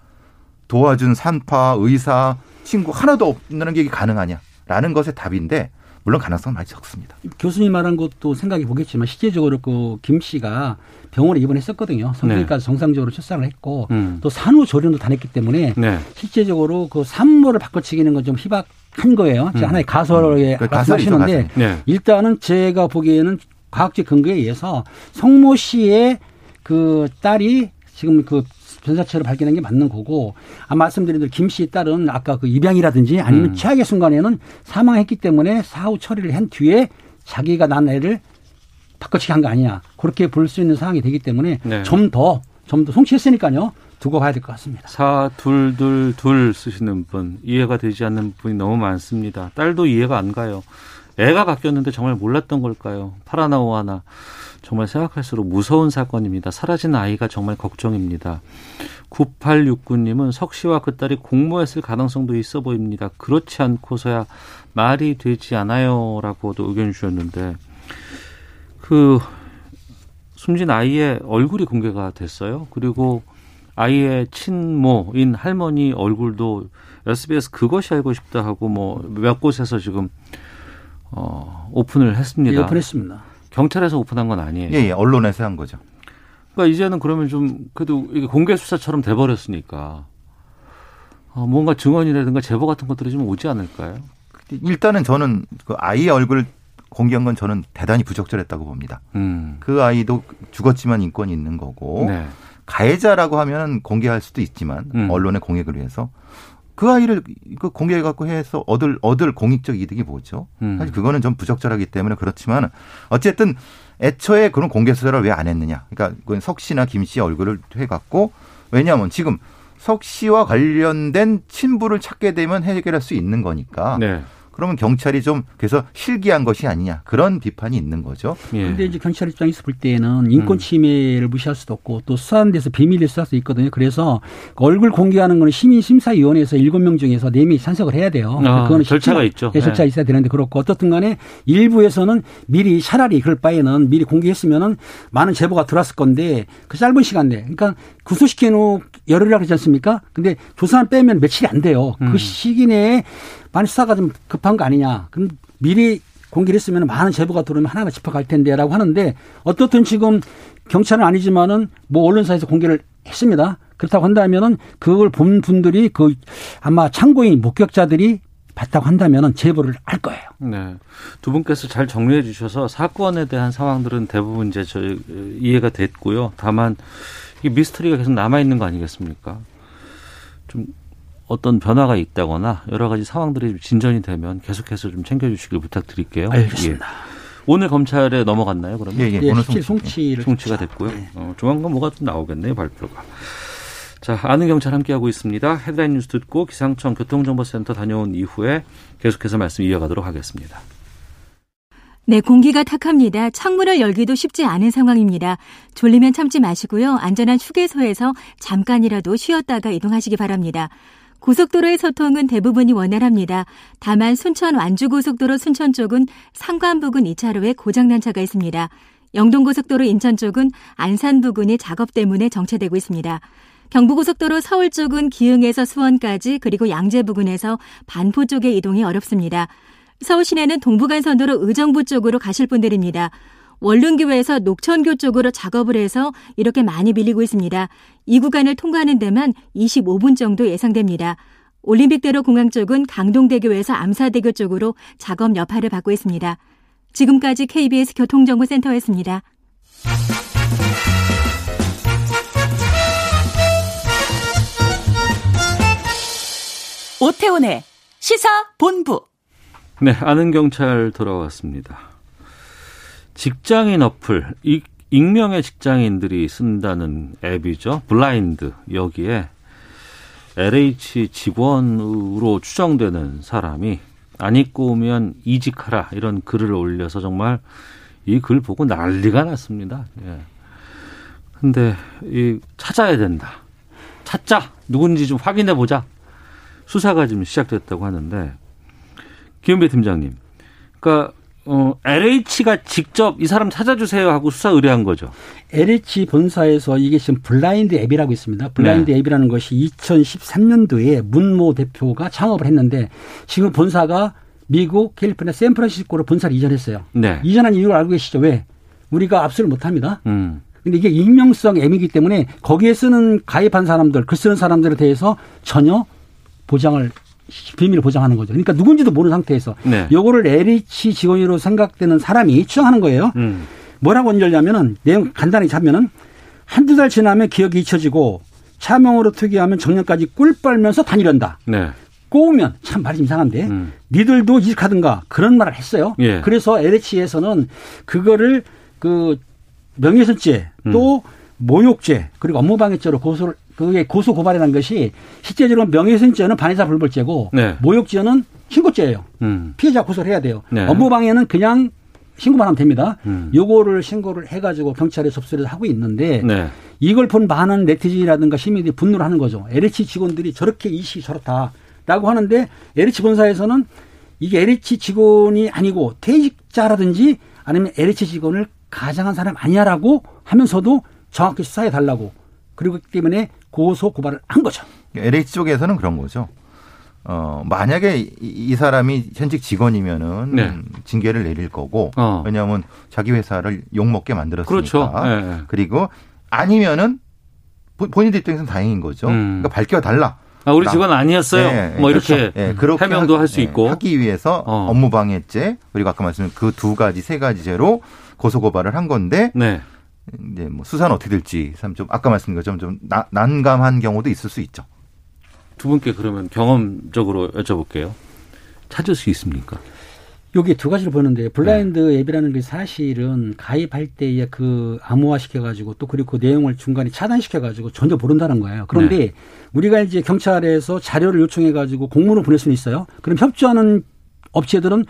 도와준 산파, 의사, 친구 하나도 없는 게 가능하냐? 라는 것의 답인데 물론 가능성은 많이 적습니다. 교수님 말한 것도 생각해 보겠지만 실제적으로 그 김 씨가 병원에 입원했었거든요. 성형외과에서 정상적으로 출산을 했고 네. 음. 또 산후조리원도 다녔기 때문에 네. 실제적으로 그 산모를 바꿔치기는 건 좀 희박한 거예요. 제 음. 하나의 가설에 그 가설이죠, 말씀하시는데 가설. 네. 일단은 제가 보기에는 과학적 근거에 의해서 성모 씨의 그 딸이 지금 그 변사체를 발견한 게 맞는 거고 아 말씀드린 대로 김 씨의 딸은 아까 그 입양이라든지 아니면 음. 최악의 순간에는 사망했기 때문에 사후 처리를 한 뒤에 자기가 낳은 애를 바꿔치기 한 거 아니냐 그렇게 볼 수 있는 상황이 되기 때문에 네. 좀더 좀 더 송치했으니까요 두고 봐야 될 것 같습니다. 사둘둘둘 쓰시는 분 이해가 되지 않는 분이 너무 많습니다. 딸도 이해가 안 가요. 애가 바뀌었는데 정말 몰랐던 걸까요? 파라나오 하나 정말 생각할수록 무서운 사건입니다. 사라진 아이가 정말 걱정입니다. 9869님은 석 씨와 그 딸이 공모했을 가능성도 있어 보입니다. 그렇지 않고서야 말이 되지 않아요라고도 의견 주셨는데 그 숨진 아이의 얼굴이 공개가 됐어요. 그리고 아이의 친모인 할머니 얼굴도 SBS 그것이 알고 싶다 하고 뭐 몇 곳에서 지금 어 오픈을 했습니다. 예, 오픈했습니다. 경찰에서 오픈한 건 아니에요. 예, 예, 언론에서 한 거죠. 그러니까 이제는 그러면 좀 그래도 이게 공개 수사처럼 돼 버렸으니까 어, 뭔가 증언이라든가 제보 같은 것들이 좀 오지 않을까요? 일단은 저는 그 아이의 얼굴 공개한 건 저는 대단히 부적절했다고 봅니다. 음. 그 아이도 죽었지만 인권이 있는 거고 네. 가해자라고 하면 공개할 수도 있지만 음. 언론의 공익을 위해서 그 아이를 그 공개해 갖고 해서 얻을 얻을 공익적 이득이 뭐죠? 음. 사실 그거는 좀 부적절하기 때문에 그렇지만 어쨌든 애초에 그런 공개 수사를 왜 안 했느냐? 그러니까 그건 석 씨나 김씨 얼굴을 해 갖고 왜냐하면 지금 석 씨와 관련된 친부를 찾게 되면 해결할 수 있는 거니까 네. 그러면 경찰이 좀 그래서 실기한 것이 아니냐 그런 비판이 있는 거죠. 예. 근데 이제 경찰 입장에서 볼 때는 인권 침해를 무시할 수도 없고 또 수사하는 데서 비밀을 수사할 수 있거든요. 그래서 얼굴 공개하는 거는 시민 심사위원회에서 일곱 명 중에서 네 명이 찬성을 해야 돼요. 아, 그거는 절차가 있죠. 예, 절차가 네. 있어야 되는데 그렇고 어떻든 간에 일부에서는 미리 차라리 그럴 바에는 미리 공개했으면은 많은 제보가 들어왔을 건데 그 짧은 시간 내에 그러니까 구속시켜 놓 열흘이라 그러지 않습니까? 근데 조사만 빼면 며칠이 안 돼요. 음. 그 시기 내에 많이 수사가 좀 급한 거 아니냐. 그럼 미리 공개를 했으면 많은 제보가 들어오면 하나하나 짚어갈 텐데라고 하는데 어떻든 지금 경찰은 아니지만은 뭐 언론사에서 공개를 했습니다. 그렇다고 한다면은 그걸 본 분들이 그 아마 참고인 목격자들이 봤다고 한다면은 제보를 할 거예요. 네. 두 분께서 잘 정리해 주셔서 사건에 대한 상황들은 대부분 이제 저 이해가 됐고요. 다만 이 미스터리가 계속 남아 있는 거 아니겠습니까? 좀 어떤 변화가 있다거나 여러 가지 상황들이 진전이 되면 계속해서 좀 챙겨 주시길 부탁드릴게요. 알겠습니다. 예. 오늘 검찰에 넘어갔나요, 그러면? 예, 예. 예, 오늘 송치. 송치를 송치가. 됐고요. 네. 어, 조만간 뭐가 좀 나오겠네요, 발표가. 자, 아는 경찰 함께하고 있습니다. 헤드라인 뉴스 듣고 기상청 교통정보센터 다녀온 이후에 계속해서 말씀 이어가도록 하겠습니다. 네, 공기가 탁합니다. 창문을 열기도 쉽지 않은 상황입니다. 졸리면 참지 마시고요. 안전한 휴게소에서 잠깐이라도 쉬었다가 이동하시기 바랍니다. 고속도로의 소통은 대부분이 원활합니다. 다만 순천 완주고속도로 순천 쪽은 상관 부근 2차로에 고장난 차가 있습니다. 영동고속도로 인천 쪽은 안산 부근이 작업 때문에 정체되고 있습니다. 경부고속도로 서울 쪽은 기흥에서 수원까지 그리고 양재 부근에서 반포 쪽의 이동이 어렵습니다. 서울 시내는 동부간선도로 의정부 쪽으로 가실 분들입니다. 원룸교에서 녹천교 쪽으로 작업을 해서 이렇게 많이 밀리고 있습니다. 이 구간을 통과하는 데만 25분 정도 예상됩니다. 올림픽대로 공항 쪽은 강동대교에서 암사대교 쪽으로 작업 여파를 받고 있습니다. 지금까지 KBS 교통정보센터였습니다. 오태훈의 시사 본부. 네, 아는 경찰 돌아왔습니다. 직장인 어플, 이- 익명의 직장인들이 쓴다는 앱이죠. 블라인드. 여기에 LH 직원으로 추정되는 사람이 안 입고 오면 이직하라 이런 글을 올려서 정말 이 글 보고 난리가 났습니다. 예. 근데 이 찾아야 된다. 찾자. 누군지 좀 확인해 보자. 수사가 지금 시작됐다고 하는데 김은배 팀장님. 그러니까 어, LH가 직접 이 사람 찾아주세요 하고 수사 의뢰한 거죠. LH 본사에서 이게 지금 블라인드 앱이라고 있습니다. 블라인드 네. 앱이라는 것이 2013년도에 문모 대표가 창업을 했는데 지금 본사가 미국 캘리포니아 샌프란시스코로 본사를 이전했어요. 네. 이전한 이유를 알고 계시죠? 왜? 우리가 압수를 못 합니다. 음. 근데 이게 익명성 앱이기 때문에 거기에 쓰는 가입한 사람들, 글 쓰는 사람들에 대해서 전혀 보장을 비밀을 보장하는 거죠. 그러니까 누군지도 모르는 상태에서 네. 요거를 LH 직원으로 생각되는 사람이 추정하는 거예요. 음. 뭐라고 언저냐면은 내용 간단히 잡면은 한두 달 지나면 기억이 잊혀지고 차명으로 투기하면 정년까지 꿀 빨면서 다니련다. 네. 꼬우면 참 말이 좀 이상한데 음. 니들도 이직하든가 그런 말을 했어요. 예. 그래서 LH에서는 그거를 그 명예훼손죄 음. 또 모욕죄 그리고 업무방해죄로 고소를 그게 고소 고발이라는 것이 실제적으로 명예훼손죄는 반의사 불벌죄고 네. 모욕죄는 신고죄예요. 음. 피해자 고소를 해야 돼요. 네. 업무방해는 그냥 신고만 하면 됩니다. 음. 요거를 신고를 해가지고 경찰에 접수를 하고 있는데 네. 이걸 본 많은 네티즌이라든가 시민들이 분노를 하는 거죠. LH 직원들이 저렇게 이식이 저렇다라고 하는데 LH 본사에서는 이게 LH 직원이 아니고 퇴직자라든지 아니면 LH 직원을 가장한 사람 아니야라고 하면서도 정확히 수사해 달라고 그리고 때문에 고소 고발을 한 거죠. LH 쪽에서는 그런 거죠. 어, 만약에 이, 이 사람이 현직 직원이면은 네. 징계를 내릴 거고 어. 왜냐하면 자기 회사를 욕먹게 만들었으니까. 그렇죠. 예, 예. 그리고 아니면은 보- 본인들 입장에서는 다행인 거죠. 음. 그러니까 밝혀달라. 아, 우리 나- 직원 아니었어요. 네, 뭐 그렇죠. 이렇게 예, 그렇게 해명도 하- 할수 예, 있고. 하기 위해서 어. 업무방해죄 그리고 아까 말씀드린 그 두 가지 세 가지 죄로 고소 고발을 한 건데 네. 이제 뭐 수사는 어떻게 될지 참 좀 아까 말씀드린 것처럼 좀 나- 난감한 경우도 있을 수 있죠. 두 분께 그러면 경험적으로 여쭤볼게요. 찾을 수 있습니까? 여기 두 가지를 보는데 블라인드 네. 앱이라는 게 사실은 가입할 때에 그 암호화 시켜가지고 또 그리고 그 내용을 중간에 차단시켜가지고 전혀 모른다는 거예요. 그런데 네. 우리가 이제 경찰에서 자료를 요청해가지고 공문을 보낼 수는 있어요. 그럼 협조하는 업체들은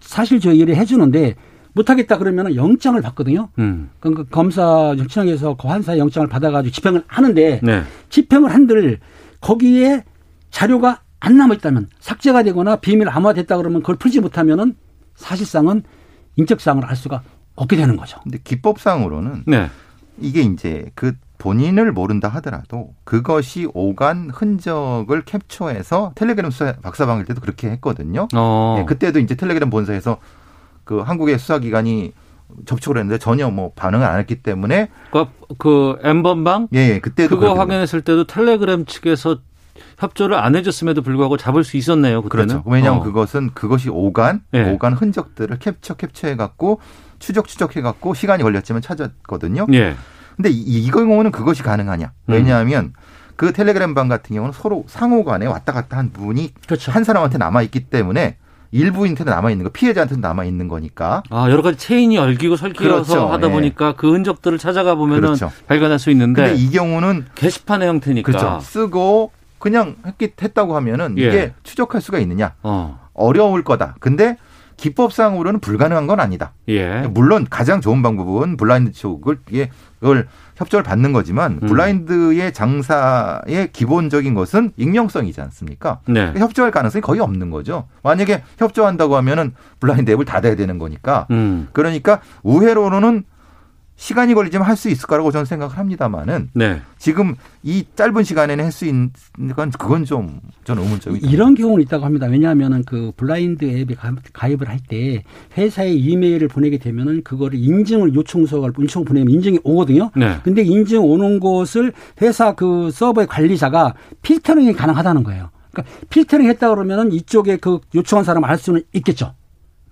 사실 저희를 해주는데 못하겠다 그러면 영장을 받거든요. 음. 그러니까 검사 영장에서 그 환사 영장을 받아가지고 집행을 하는데 네. 집행을 한들 거기에 자료가 안 남아 있다면 삭제가 되거나 비밀 암호화됐다 그러면 그걸 풀지 못하면은 사실상은 인적사항을 알 수가 없게 되는 거죠. 근데 기법상으로는 네. 이게 이제 그 본인을 모른다 하더라도 그것이 오간 흔적을 캡처해서 텔레그램 수사 박사방일 때도 그렇게 했거든요. 어. 예, 그때도 이제 텔레그램 본사에서 그 한국의 수사기관이 접촉을 했는데 전혀 뭐 반응을 안 했기 때문에 그러니까 그 엠번방 예, 예 그때도 그거 확인했을 때도 텔레그램 측에서 협조를 안 해줬음에도 불구하고 잡을 수 있었네요. 그때는. 그렇죠. 왜냐하면 어. 그것은 그것이 오간 예. 오간 흔적들을 캡처 캡처해 갖고 추적 추적해 갖고 시간이 걸렸지만 찾았거든요. 예. 근데 이, 이 경우는 그것이 가능하냐? 음. 왜냐하면 그 텔레그램 방 같은 경우는 서로 상호 간에 왔다 갔다 한 분이 그렇죠. 한 사람한테 남아 있기 때문에 일부인한테 남아 있는 거 피해자한테도 남아 있는 거니까 아 여러 가지 체인이 얽히고 설키어서 그렇죠. 하다 예. 보니까 그 흔적들을 찾아가 보면은 그렇죠. 발견할 수 있는데 근데 이 경우는 게시판의 형태니까. 그렇죠. 쓰고 그냥 했기 했다고 하면은 예. 이게 추적할 수가 있느냐? 어. 어려울 거다. 근데 기법상으로는 불가능한 건 아니다. 예. 물론 가장 좋은 방법은 블라인드 쪽을 이게 그걸 협조를 받는 거지만 음. 블라인드의 장사의 기본적인 것은 익명성이지 않습니까? 네. 협조할 가능성이 거의 없는 거죠. 만약에 협조한다고 하면은 블라인드 앱을 닫아야 되는 거니까. 음. 그러니까 우회로는 시간이 걸리지만 할 수 있을 거라고 저는 생각을 합니다만은 네. 지금 이 짧은 시간에는 할 수 있는 건 그건 좀 저는 의문점이 이런 경우는 있다고 합니다. 왜냐하면은 그 블라인드 앱에 가- 가입을 할 때 회사에 이메일을 보내게 되면은 그거를 인증을 요청서를 요청 보내면 인증이 오거든요. 네. 근데 인증 오는 것을 회사 그 서버의 관리자가 필터링이 가능하다는 거예요. 그러니까 필터링 했다 그러면은 이쪽에 그 요청한 사람 알 수는 있겠죠.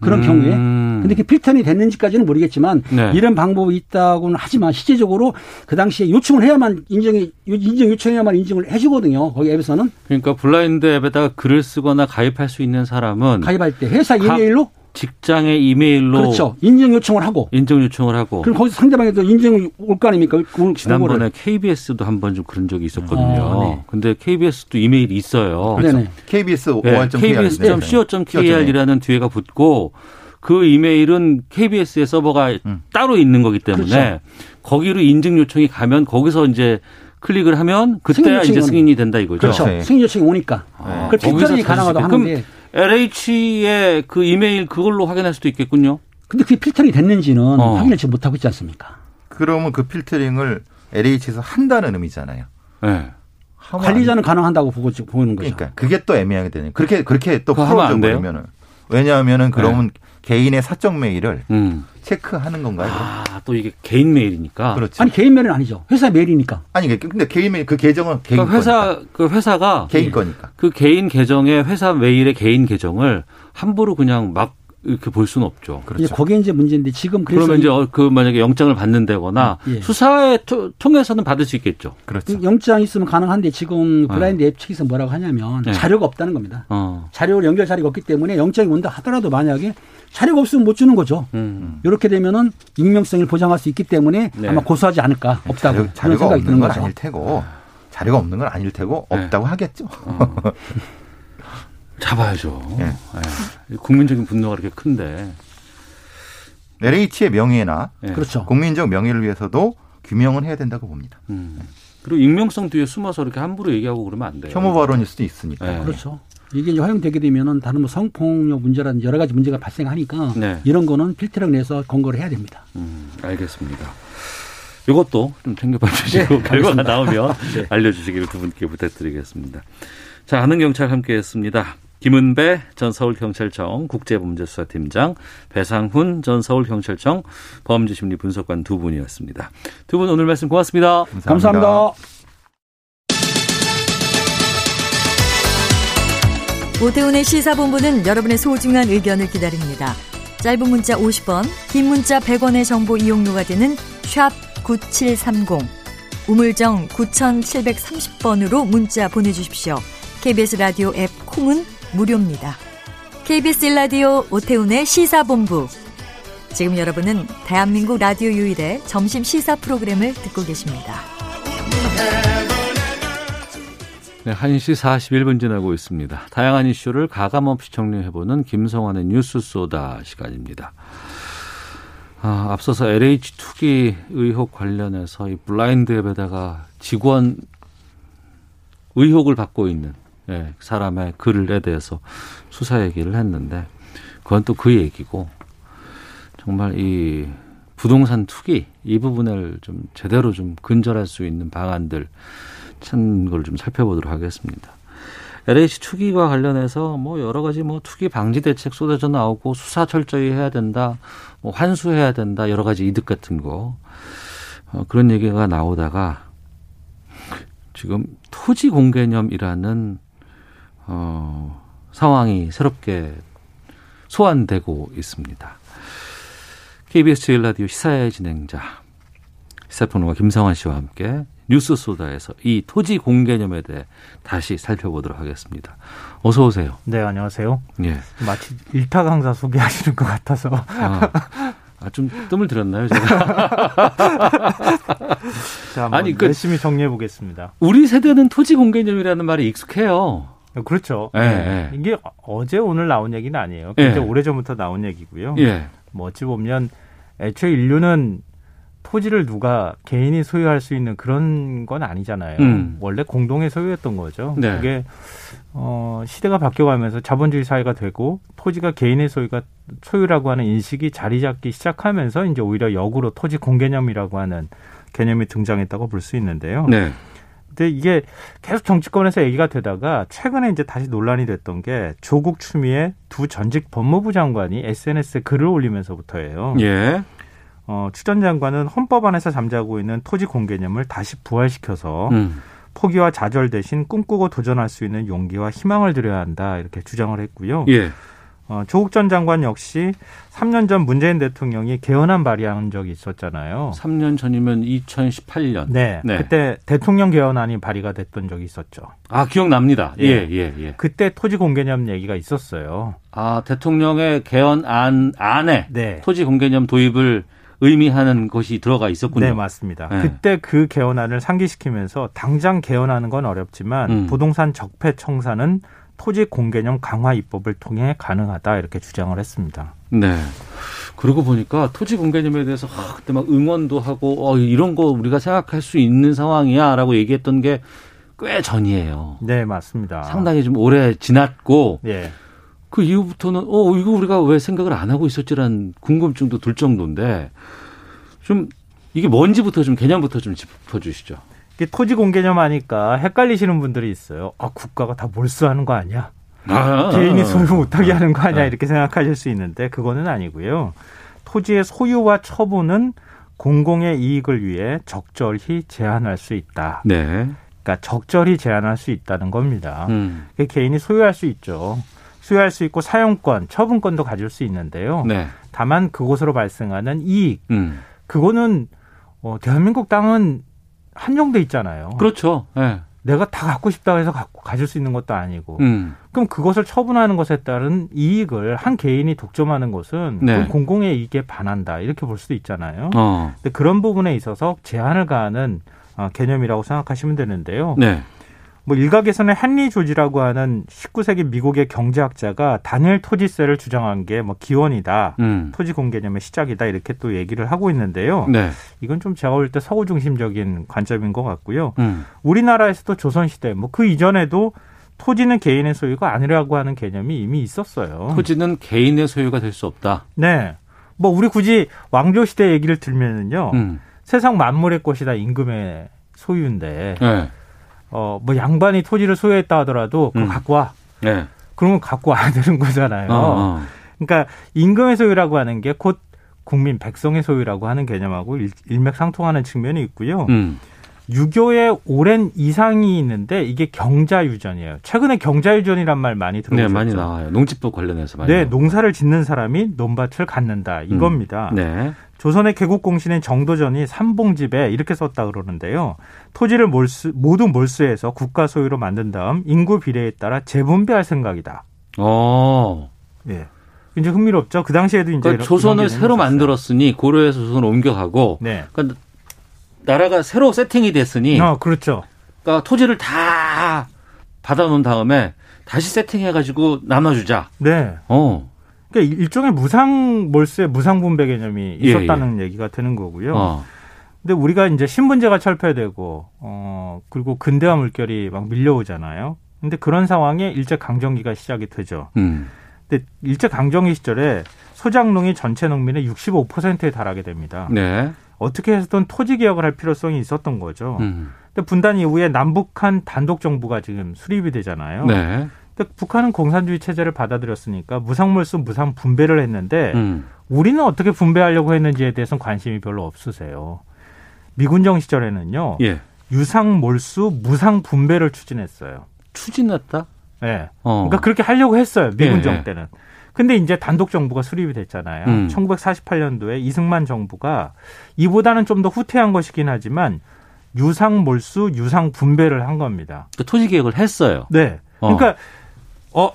그런 음. 경우에. 근데 그게 필터링이 됐는지까지는 모르겠지만 네. 이런 방법이 있다고는 하지만 실제적으로 그 당시에 요청을 해야만 인증이 인증 요청해야만 인증을 해주거든요. 거기 앱에서는 그러니까 블라인드 앱에다가 글을 쓰거나 가입할 수 있는 사람은 가입할 때 회사 각 이메일로 직장의 이메일로 그렇죠. 인증 요청을 하고 인증 요청을 하고 그럼 거기서 상대방에도 인증이 올거 아닙니까? 그- 지난번에. KBS도 한 번 좀 그런 적이 있었거든요. 아, 네. 근데 KBS도 이메일이 있어요. 네네. KBS 네, 5월.kr kbs.co.kr이라는 뒤에가 붙고 그 이메일은 KBS의 서버가 음. 따로 있는 거기 때문에 그렇죠. 거기로 인증 요청이 가면 거기서 이제 클릭을 하면 그때야 승인 이제 승인이 된다 이거죠. 그렇죠. 네. 승인 요청이 오니까. 아, 그걸 필터링이 가능하다고 하는데 LH의 그 이메일 그걸로 확인할 수도 있겠군요. 근데 그게 필터링이 됐는지는 어. 확인을 지금 못하고 있지 않습니까? 그러면 그 필터링을 LH에서 한다는 의미잖아요. 네. 관리자는 가능한다고 보고 지금 보는 거죠. 그러니까 그게 또 애매하게 되네. 그렇게 그렇게 또 풀어져? 버리면은 왜냐하면은 그러면 개인의 사적 메일을 음. 체크하는 건가요? 그럼? 아, 또 이게 개인 메일이니까. 그렇죠. 아니 개인 메일은 아니죠. 회사 메일이니까. 아니 근데 개인 메일 그 계정은 개인 그러니까 회사 거니까. 그 회사가 개인 거니까. 그 개인 계정에 회사 메일의 개인 계정을 함부로 그냥 막 이렇게 볼 수는 없죠. 그렇죠. 이제 그게 이제 문제인데 지금 그래서 그러면 이제 어, 그 만약에 영장을 받는다거나 예. 수사에 토- 통해서는 받을 수 있겠죠. 그렇죠. 그 영장 있으면 가능한데 지금 어. 블라인드 앱 측에서 뭐라고 하냐면 네. 자료가 없다는 겁니다. 어. 자료 연결 자료가 없기 때문에 영장이 온다 하더라도 만약에 자료가 없으면 못 주는 거죠. 음. 이렇게 되면은 익명성을 보장할 수 있기 때문에 네. 아마 고소하지 않을까 없다고 자료, 그런 자료가 생각이 없는 드는 건 거죠. 아닐 테고 자료가 없는 건 아닐 테고 네. 없다고 하겠죠. 어. 잡아야죠. 예. 예. 국민적인 분노가 이렇게 큰데. LH의 명예나 예. 그렇죠. 국민적 명예를 위해서도 규명은 해야 된다고 봅니다. 음. 그리고 익명성 뒤에 숨어서 이렇게 함부로 얘기하고 그러면 안 돼요. 혐오 발언일 수도 있으니까. 네. 그렇죠. 이게 이제 허용되게 되면은 다른 뭐 성폭력 문제라든지 여러 가지 문제가 발생하니까 네. 이런 거는 필터링 내서 권고를 해야 됩니다. 음, 알겠습니다. 이것도 좀 챙겨봐 주시고 결과가 나오면 알려주시기를 두 분께 부탁드리겠습니다. 자, 아는 경찰 함께했습니다. 김은배 전 서울경찰청 국제범죄수사팀장, 배상훈 전 서울경찰청 범죄심리 분석관 두 분이었습니다. 두 분 오늘 말씀 고맙습니다. 감사합니다. 오태훈의 시사본부는 여러분의 소중한 의견을 기다립니다. 짧은 문자 50원, 긴 문자 100원의 정보 이용료가 되는 샵 9730, 우물정 9730번으로 문자 보내주십시오. KBS 라디오 앱 콩은 무료입니다. KBS 라디오 오태훈의 시사본부. 지금 여러분은 대한민국 라디오 유일의 점심 시사 프로그램을 듣고 계십니다. 네, 1시 41분 지나고 있습니다. 다양한 이슈를 가감없이 정리해보는 김성환의 뉴스 소다 시간입니다. 아, 앞서서 LH 투기 의혹 관련해서 이 블라인드 앱에다가 직원 의혹을 받고 있는 예, 사람의 글에 대해서 수사 얘기를 했는데 그건 또 그 얘기고 정말 이 부동산 투기 이 부분을 좀 제대로 좀 근절할 수 있는 방안들 찾는 걸 좀 살펴보도록 하겠습니다. LH 투기와 관련해서 뭐 여러 가지 뭐 투기 방지 대책 쏟아져 나오고 수사 철저히 해야 된다, 뭐 환수해야 된다 여러 가지 이득 같은 거 어, 그런 얘기가 나오다가 지금 토지 공개념이라는 어, 상황이 새롭게 소환되고 있습니다. KBS 제일 라디오 시사의 진행자 시사평론가 김성환 씨와 함께 뉴스 소다에서 이 토지 공개념에 대해 다시 살펴보도록 하겠습니다. 어서 오세요. 네, 안녕하세요. 예. 마치 일타 강사 소개하시는 것 같아서. 아, 아, 좀 뜸을 들였나요, 제가? 자, 아니, 그, 열심히 정리해 보겠습니다. 우리 세대는 토지 공개념이라는 말이 익숙해요. 그렇죠. 예, 네. 예. 이게 어제 오늘 나온 얘기는 아니에요. 굉장히 예. 오래 전부터 나온 얘기고요. 예. 뭐 어찌 보면 애초에 인류는 토지를 누가 개인이 소유할 수 있는 그런 건 아니잖아요. 음. 원래 공동의 소유였던 거죠. 네. 그게 어 시대가 바뀌어가면서 자본주의 사회가 되고 토지가 개인의 소유가 소유라고 하는 인식이 자리 잡기 시작하면서 이제 오히려 역으로 토지 공개념이라고 하는 개념이 등장했다고 볼 수 있는데요. 네. 근데 이게 계속 정치권에서 얘기가 되다가 최근에 이제 다시 논란이 됐던 게 조국 추미애 두 전직 법무부 장관이 SNS에 글을 올리면서부터예요. 예. 어, 추전 장관은 헌법안에서 잠자고 있는 토지 공개념을 다시 부활시켜서 음. 포기와 좌절 대신 꿈꾸고 도전할 수 있는 용기와 희망을 드려야 한다 이렇게 주장을 했고요. 예. 어, 조국 전 장관 역시 3년 전 문재인 대통령이 개헌안 발의한 적이 있었잖아요. 3년 전이면 2018년. 네, 네. 그때 대통령 개헌안이 발의가 됐던 적이 있었죠. 아, 기억납니다. 예, 예. 예, 예. 그때 토지 공개념 얘기가 있었어요. 아, 대통령의 개헌안 안에 네. 토지 공개념 도입을 의미하는 것이 들어가 있었군요. 네, 맞습니다. 네. 그때 그 개헌안을 상기시키면서 당장 개헌하는 건 어렵지만 음. 부동산 적폐 청산은 토지 공개념 강화 입법을 통해 가능하다 이렇게 주장을 했습니다. 네. 그러고 보니까 토지 공개념에 대해서 아, 그때 막 응원도 하고 어, 이런 거 우리가 생각할 수 있는 상황이야라고 얘기했던 게 꽤 전이에요. 네, 맞습니다. 상당히 좀 오래 지났고 예. 그 이후부터는 어 이거 우리가 왜 생각을 안 하고 있었지라는 궁금증도 들 정도인데 좀 이게 뭔지부터 좀 개념부터 좀 짚어주시죠. 토지 공개념 하니까 헷갈리시는 분들이 있어요. 아, 국가가 다 몰수하는 거 아니야? 아, 개인이 소유 못하게 하는 거 아니야? 네. 이렇게 생각하실 수 있는데 그거는 아니고요. 토지의 소유와 처분은 공공의 이익을 위해 적절히 제한할 수 있다. 네. 그러니까 적절히 제한할 수 있다는 겁니다. 음. 개인이 소유할 수 있죠. 소유할 수 있고 사용권, 처분권도 가질 수 있는데요. 네. 다만 그곳으로 발생하는 이익, 음. 그거는 어, 대한민국 땅은 한정돼 있잖아요. 그렇죠. 네. 내가 다 갖고 싶다고 해서 갖고 가질 수 있는 것도 아니고. 음. 그럼 그것을 처분하는 것에 따른 이익을 한 개인이 독점하는 것은 네. 공공의 이익에 반한다 이렇게 볼 수도 있잖아요. 어. 근데 그런 부분에 있어서 제한을 가하는 어, 개념이라고 생각하시면 되는데요. 네. 뭐 일각에서는 헨리 조지라고 하는 19세기 미국의 경제학자가 단일 토지세를 주장한 게 뭐 기원이다. 음. 토지 공개념의 시작이다 이렇게 또 얘기를 하고 있는데요. 네. 이건 좀 제가 볼 때 서구 중심적인 관점인 것 같고요. 음. 우리나라에서도 조선 시대 뭐 그 이전에도 토지는 개인의 소유가 아니라고 하는 개념이 이미 있었어요. 토지는 개인의 소유가 될 수 없다. 네. 뭐 우리 굳이 왕조 시대 얘기를 들면은요. 음. 세상 만물의 것이 다 임금의 소유인데 네. 어 뭐 양반이 토지를 소유했다 하더라도 그거 음. 갖고 와. 네. 그러면 갖고 와야 되는 거잖아요. 어, 어. 그러니까 임금의 소유라고 하는 게 곧 국민 백성의 소유라고 하는 개념하고 일, 일맥상통하는 측면이 있고요. 음. 유교의 오랜 이상이 있는데 이게 경자유전이에요. 최근에 경자유전이란 말 많이 들어보셨죠? 네, 많이 나와요. 농집법 관련해서 많이. 네, 나오고. 농사를 짓는 사람이 논밭을 갖는다 이겁니다. 네. 조선의 개국공신인 정도전이 삼봉집에 이렇게 썼다 그러는데요. 토지를 몰수, 모두 몰수해서 국가 소유로 만든 다음 인구 비례에 따라 재분배할 생각이다. 어. 예. 이제 흥미롭죠. 그 당시에도 이제 그러니까 조선을 새로 있었어요. 만들었으니 고려에서 조선을 옮겨가고 네. 그러니까 나라가 새로 세팅이 됐으니 어, 그렇죠. 그러니까 토지를 다 받아놓은 다음에 다시 세팅해가지고 나눠주자. 네. 어. 그러니까 일종의 무상 몰세, 무상 분배 개념이 예, 있었다는 얘기가 되는 거고요. 어. 근데 우리가 이제 신분제가 철폐되고 어 그리고 근대화 물결이 막 밀려오잖아요. 근데 그런 상황에 일제 강점기가 시작이 되죠. 음. 근데 일제 강점기 시절에 소작농이 전체 농민의 65%에 달하게 됩니다. 네. 어떻게 해서든 토지 개혁을 할 필요성이 있었던 거죠. 음. 근데 분단 이후에 남북한 단독 정부가 지금 수립이 되잖아요. 네. 근데 북한은 공산주의 체제를 받아들였으니까 무상몰수 무상 분배를 했는데 음. 우리는 어떻게 분배하려고 했는지에 대해서는 관심이 별로 없으세요. 미군정 시절에는요. 예. 유상 몰수 무상 분배를 추진했어요. 추진했다? 네. 어. 그러니까 그렇게 하려고 했어요. 미군정 예, 예. 때는. 근데 이제 단독 정부가 수립이 됐잖아요. 음. 1948년도에 이승만 정부가 이보다는 좀 더 후퇴한 것이긴 하지만 유상 몰수, 유상 분배를 한 겁니다. 그 토지 개혁을 했어요. 네. 어. 그러니까 어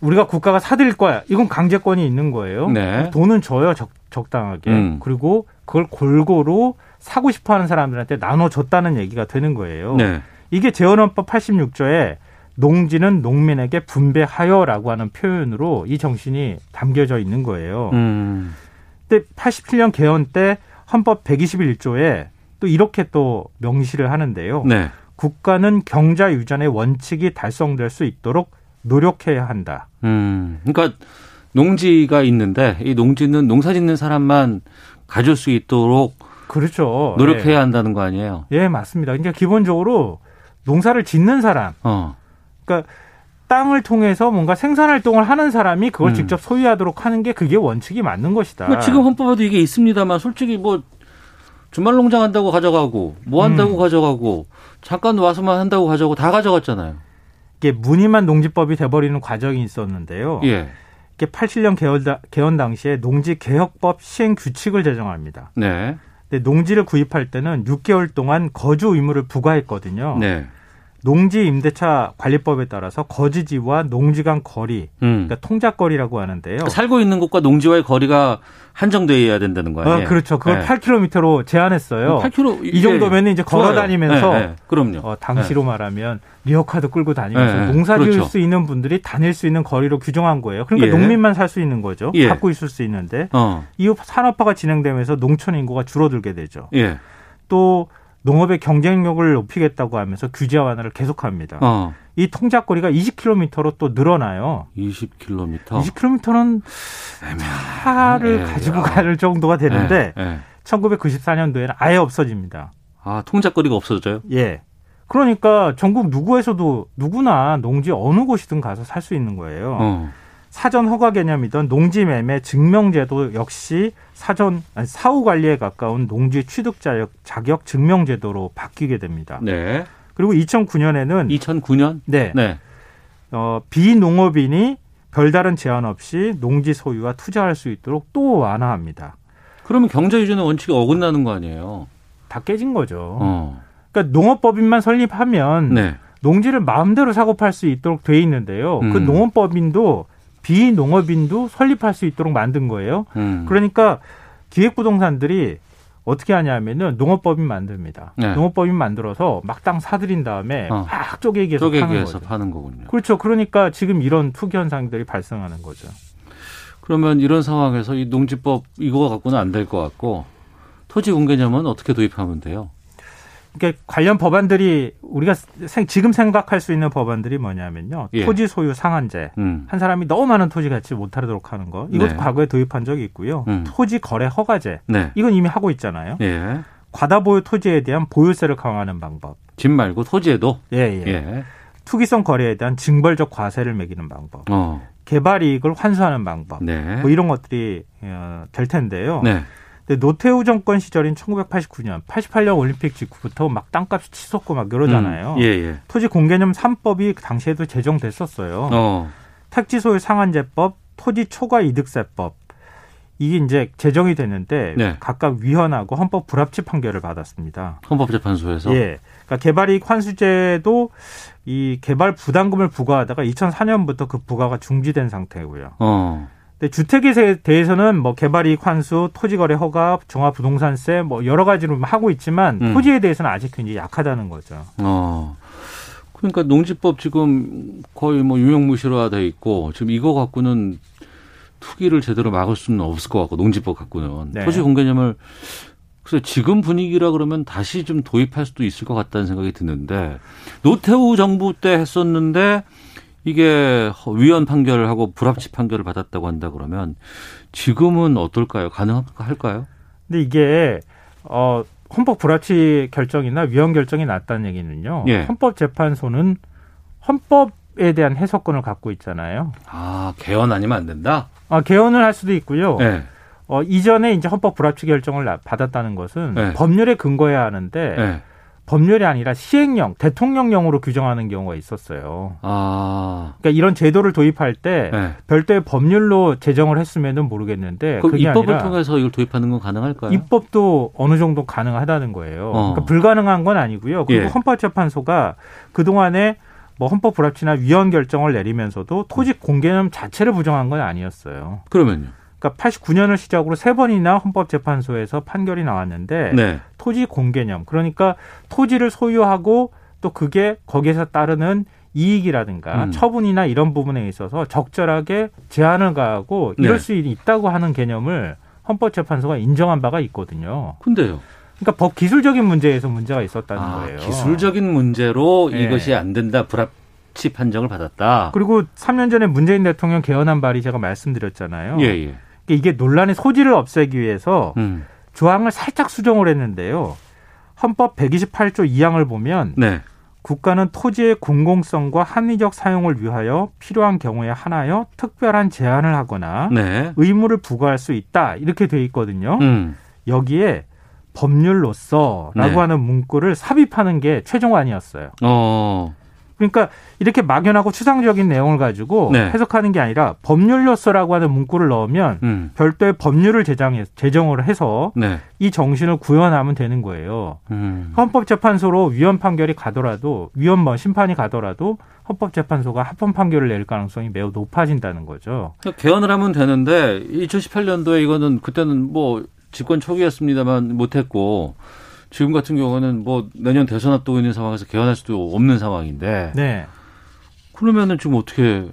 우리가 국가가 사들일 거야. 이건 강제권이 있는 거예요. 네. 돈은 줘요 적, 적당하게. 음. 그리고 그걸 골고루 사고 싶어 하는 사람들한테 나눠줬다는 얘기가 되는 거예요. 네. 이게 재헌헌법 86조에 농지는 농민에게 분배하여라고 하는 표현으로 이 정신이 담겨져 있는 거예요. 음. 근데 87년 개헌 때 헌법 121조에 또 이렇게 또 명시를 하는데요. 네. 국가는 경자 유전의 원칙이 달성될 수 있도록 노력해야 한다. 음. 그러니까 농지가 있는데 이 농지는 농사 짓는 사람만 가질 수 있도록 그렇죠. 노력해야 예. 한다는 거 아니에요? 예, 맞습니다. 그러니까 기본적으로 농사를 짓는 사람, 어. 그러니까 땅을 통해서 뭔가 생산 활동을 하는 사람이 그걸 음. 직접 소유하도록 하는 게 그게 원칙이 맞는 것이다. 뭐 지금 헌법에도 이게 있습니다만 솔직히 뭐 주말 농장 한다고 가져가고 뭐 한다고 음. 가져가고 잠깐 와서만 한다고 가져가고 다 가져갔잖아요. 이게 무늬만 농지법이 돼버리는 과정이 있었는데요. 예. 이게 87년 개헌, 다- 개헌 당시에 농지 개혁법 시행 규칙을 제정합니다. 네. 근데 농지를 구입할 때는 6개월 동안 거주 의무를 부과했거든요. 네. 농지 임대차 관리법에 따라서 거주지와 농지 간 거리, 음. 그러니까 통작거리라고 하는데요. 살고 있는 곳과 농지와의 거리가 한정돼야 된다는 거 아니에요? 어, 그렇죠. 그걸 네. 8km로 제한했어요. 8km 이 정도면 이제 걸어. 다니면서 네, 네. 그럼요. 어, 당시로 말하면 리어카도 끌고 다니면서 네, 네. 농사 지을 그렇죠. 수 있는 분들이 다닐 수 있는 거리로 규정한 거예요. 그러니까 예. 농민만 살 수 있는 거죠. 예. 갖고 있을 수 있는데 어. 이후 산업화가 진행되면서 농촌 인구가 줄어들게 되죠. 예. 또 농업의 경쟁력을 높이겠다고 하면서 규제 완화를 계속합니다. 어. 이 통작 거리가 20km로 또 늘어나요. 20km. 20km는 차를 예, 가지고 야. 갈 정도가 되는데 예, 예. 1994년도에는 아예 없어집니다. 아, 통작 거리가 없어져요? 예. 그러니까 전국 누구에서도 누구나 농지 어느 곳이든 가서 살 수 있는 거예요. 어. 사전 허가 개념이던 농지 매매 증명제도 역시 사전 아니, 사후 관리에 가까운 농지 취득 자격, 자격 증명 제도로 바뀌게 됩니다. 네. 그리고 2009년에는 2009년? 네. 네. 어, 비농업인이 별다른 제한 없이 농지 소유와 투자할 수 있도록 또 완화합니다. 그러면 경제 유전의 원칙이 어긋나는 거 아니에요? 다 깨진 거죠. 어. 그러니까 농업법인만 설립하면 네. 농지를 마음대로 사고 팔 수 있도록 돼 있는데요. 그 음. 농업법인도 비농업인도 설립할 수 있도록 만든 거예요. 음. 그러니까 기획부동산들이 어떻게 하냐면은 농업법인 만듭니다. 네. 농업법인 만들어서 막땅 사들인 다음에 어. 막 쪼개기해서 파는 쪼개기해서 거죠. 파는 거군요. 그렇죠. 그러니까 지금 이런 투기 현상들이 발생하는 거죠. 그러면 이런 상황에서 이 농지법 이거 갖고는 안 될 것 같고 토지 공개념은 어떻게 도입하면 돼요? 그러니까 관련 법안들이 우리가 생- 지금 생각할 수 있는 법안들이 뭐냐면요. 예. 토지 소유 상한제. 음. 한 사람이 너무 많은 토지 갖지 못하도록 하는 거. 이것도 네. 과거에 도입한 적이 있고요. 음. 토지 거래 허가제. 네. 이건 이미 하고 있잖아요. 예. 과다 보유 토지에 대한 보유세를 강화하는 방법. 집 말고 토지에도 예, 예. 예. 투기성 거래에 대한 징벌적 과세를 매기는 방법. 어. 개발 이익을 환수하는 방법. 네. 뭐 이런 것들이 어, 될 텐데요. 네. 근데 노태우 정권 시절인 1989년, 88년 올림픽 직후부터 막 땅값이 치솟고 막 이러잖아요. 음. 예, 예. 토지 공개념 3법이 그 당시에도 제정됐었어요. 어. 택지 소유 상한제법, 토지 초과 이득세법. 이게 이제 제정이 됐는데 네. 각각 위헌하고 헌법 불합치 판결을 받았습니다. 헌법재판소에서 예. 그러니까 개발이익 환수제도 이 개발 부담금을 부과하다가 2004년부터 그 부과가 중지된 상태고요. 어. 근데 주택에 대해서는 뭐 개발이익 환수, 토지거래 허가, 종합 부동산세 뭐 여러 가지로 하고 있지만 음. 토지에 대해서는 아직 굉장히 약하다는 거죠. 어. 그러니까 농지법 지금 거의 뭐 유명무실화 돼 있고 지금 이거 갖고는 투기를 제대로 막을 수는 없을 것 같고 농지법 갖고는 네. 토지 공개념을 그래서 지금 분위기라 그러면 다시 좀 도입할 수도 있을 것 같다는 생각이 드는데 노태우 정부 때 했었는데 이게 위헌 판결을 하고 불합치 판결을 받았다고 한다 그러면 지금은 어떨까요? 가능할까요? 근데 이게 어 헌법 불합치 결정이나 위헌 결정이 났다는 얘기는요. 예. 헌법재판소는 헌법에 대한 해석권을 갖고 있잖아요. 아 개헌 아니면 안 된다. 아, 개헌을 할 수도 있고요. 네. 어, 이전에 이제 헌법 불합치 결정을 나- 받았다는 것은 네. 법률에 근거해야 하는데 네. 법률이 아니라 시행령, 대통령령으로 규정하는 경우가 있었어요. 아 그러니까 이런 제도를 도입할 때 네. 별도의 법률로 제정을 했으면은 모르겠는데 그럼 그게 입법을 통해서 이걸 도입하는 건 가능할까요? 입법도 어느 정도 가능하다는 거예요. 어. 그러니까 불가능한 건 아니고요. 그리고 예. 헌법재판소가 그 동안에 뭐 헌법 불합치나 위헌 결정을 내리면서도 토지 공개념 자체를 부정한 건 아니었어요. 그러면요. 그러니까 89년을 시작으로 세 번이나 헌법재판소에서 판결이 나왔는데 네. 토지 공개념 그러니까 토지를 소유하고 또 그게 거기에서 따르는 이익이라든가 음. 처분이나 이런 부분에 있어서 적절하게 제한을 가하고 이럴 네. 수 있다고 하는 개념을 헌법재판소가 인정한 바가 있거든요. 근데요. 그러니까 법 기술적인 문제에서 문제가 있었다는 아, 거예요. 기술적인 문제로 네. 이것이 안 된다 불합 치 판정을 받았다. 그리고 3년 전에 문재인 대통령 개헌안 발의 제가 말씀드렸잖아요. 예 예. 그러니까 이게 논란의 소지를 없애기 위해서 음. 조항을 살짝 수정을 했는데요. 헌법 128조 2항을 보면 네. 국가는 토지의 공공성과 합리적 사용을 위하여 필요한 경우에 하나여 특별한 제한을 하거나 네. 의무를 부과할 수 있다 이렇게 돼 있거든요. 음. 여기에 법률로서라고 네. 하는 문구를 삽입하는 게 최종안이었어요. 어. 그러니까 이렇게 막연하고 추상적인 내용을 가지고 네. 해석하는 게 아니라 법률로서라고 하는 문구를 넣으면 음. 별도의 법률을 제정해, 제정을 해서 네. 이 정신을 구현하면 되는 거예요. 음. 헌법재판소로 위헌 판결이 가더라도 위헌 뭐 심판이 가더라도 헌법재판소가 합헌 판결을 낼 가능성이 매우 높아진다는 거죠. 그러니까 개헌을 하면 되는데 2018년도에 이거는 그때는 뭐 집권 초기였습니다만 못했고 지금 같은 경우는 뭐 내년 대선 앞두고 있는 상황에서 개헌할 수도 없는 상황인데 네. 그러면은 지금 어떻게 해야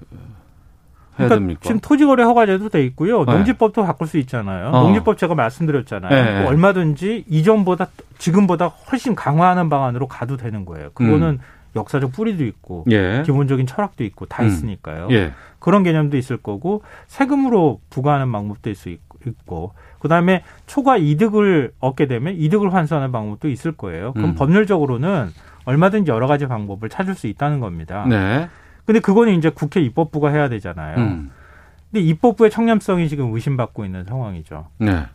그러니까 됩니까? 지금 토지거래 허가제도 돼 있고요. 네. 농지법도 바꿀 수 있잖아요. 어. 농지법 제가 말씀드렸잖아요. 네. 뭐 얼마든지 이전보다 지금보다 훨씬 강화하는 방안으로 가도 되는 거예요. 그거는 역사적 뿌리도 있고 음. 예. 기본적인 철학도 있고 다 음. 있으니까요. 예. 그런 개념도 있을 거고 세금으로 부과하는 방법도 있을 수 있- 있고 그다음에 초과 이득을 얻게 되면 이득을 환수하는 방법도 있을 거예요. 그럼 음. 법률적으로는 얼마든지 여러 가지 방법을 찾을 수 있다는 겁니다. 네. 근데 그거는 이제 국회 입법부가 해야 되잖아요. 음. 근데 입법부의 청렴성이 지금 의심받고 있는 상황이죠. 네.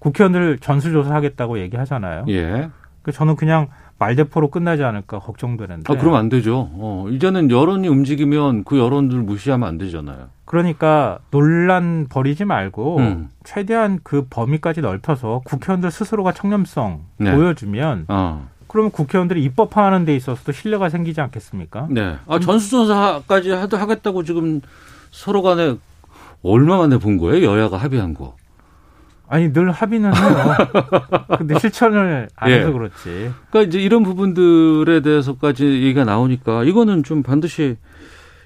국회의원들 전수조사하겠다고 얘기하잖아요. 예. 그 저는 그냥 말대포로 끝나지 않을까 걱정되는데. 아, 그러면 안 되죠. 어, 이제는 여론이 움직이면 그 여론들 무시하면 안 되잖아요. 그러니까 논란 벌이지 말고 음. 최대한 그 범위까지 넓혀서 국회의원들 스스로가 청렴성 네. 보여주면 어. 그러면 국회의원들이 입법화하는 데 있어서도 신뢰가 생기지 않겠습니까? 네. 아, 전수조사까지 하겠다고 지금 서로 간에 얼마 만에 본 거예요? 여야가 합의한 거. 아니 늘 합의는 해요. 근데 실천을 안 예. 해서 그렇지. 그러니까 이제 이런 부분들에 대해서까지 얘기가 나오니까 이거는 좀 반드시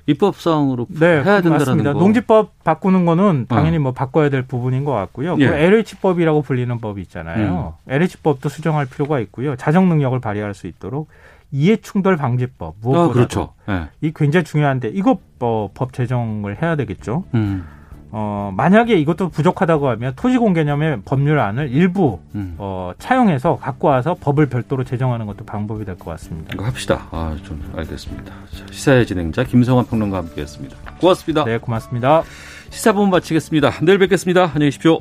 입법 사항으로 네, 해야 된다는 맞습니다. 거. 농지법 바꾸는 거는 당연히 뭐 바꿔야 될 부분인 것 같고요. 예. 그 LH법이라고 불리는 법이 있잖아요. LH법도 수정할 필요가 있고요. 자정 능력을 발휘할 수 있도록 이해충돌 방지법 무엇보다도 아, 그렇죠. 예. 이 굉장히 중요한데 이거 어, 법 제정을 해야 되겠죠. 음. 어, 만약에 이것도 부족하다고 하면 토지공 개념의 법률안을 일부 음. 어, 차용해서 갖고 와서 법을 별도로 제정하는 것도 방법이 될 것 같습니다. 이거 합시다. 아, 좀 알겠습니다. 자, 시사의 진행자 김성환 평론가와 함께했습니다. 고맙습니다. 네, 고맙습니다. 시사본 마치겠습니다. 내일 뵙겠습니다. 안녕히 계십시오.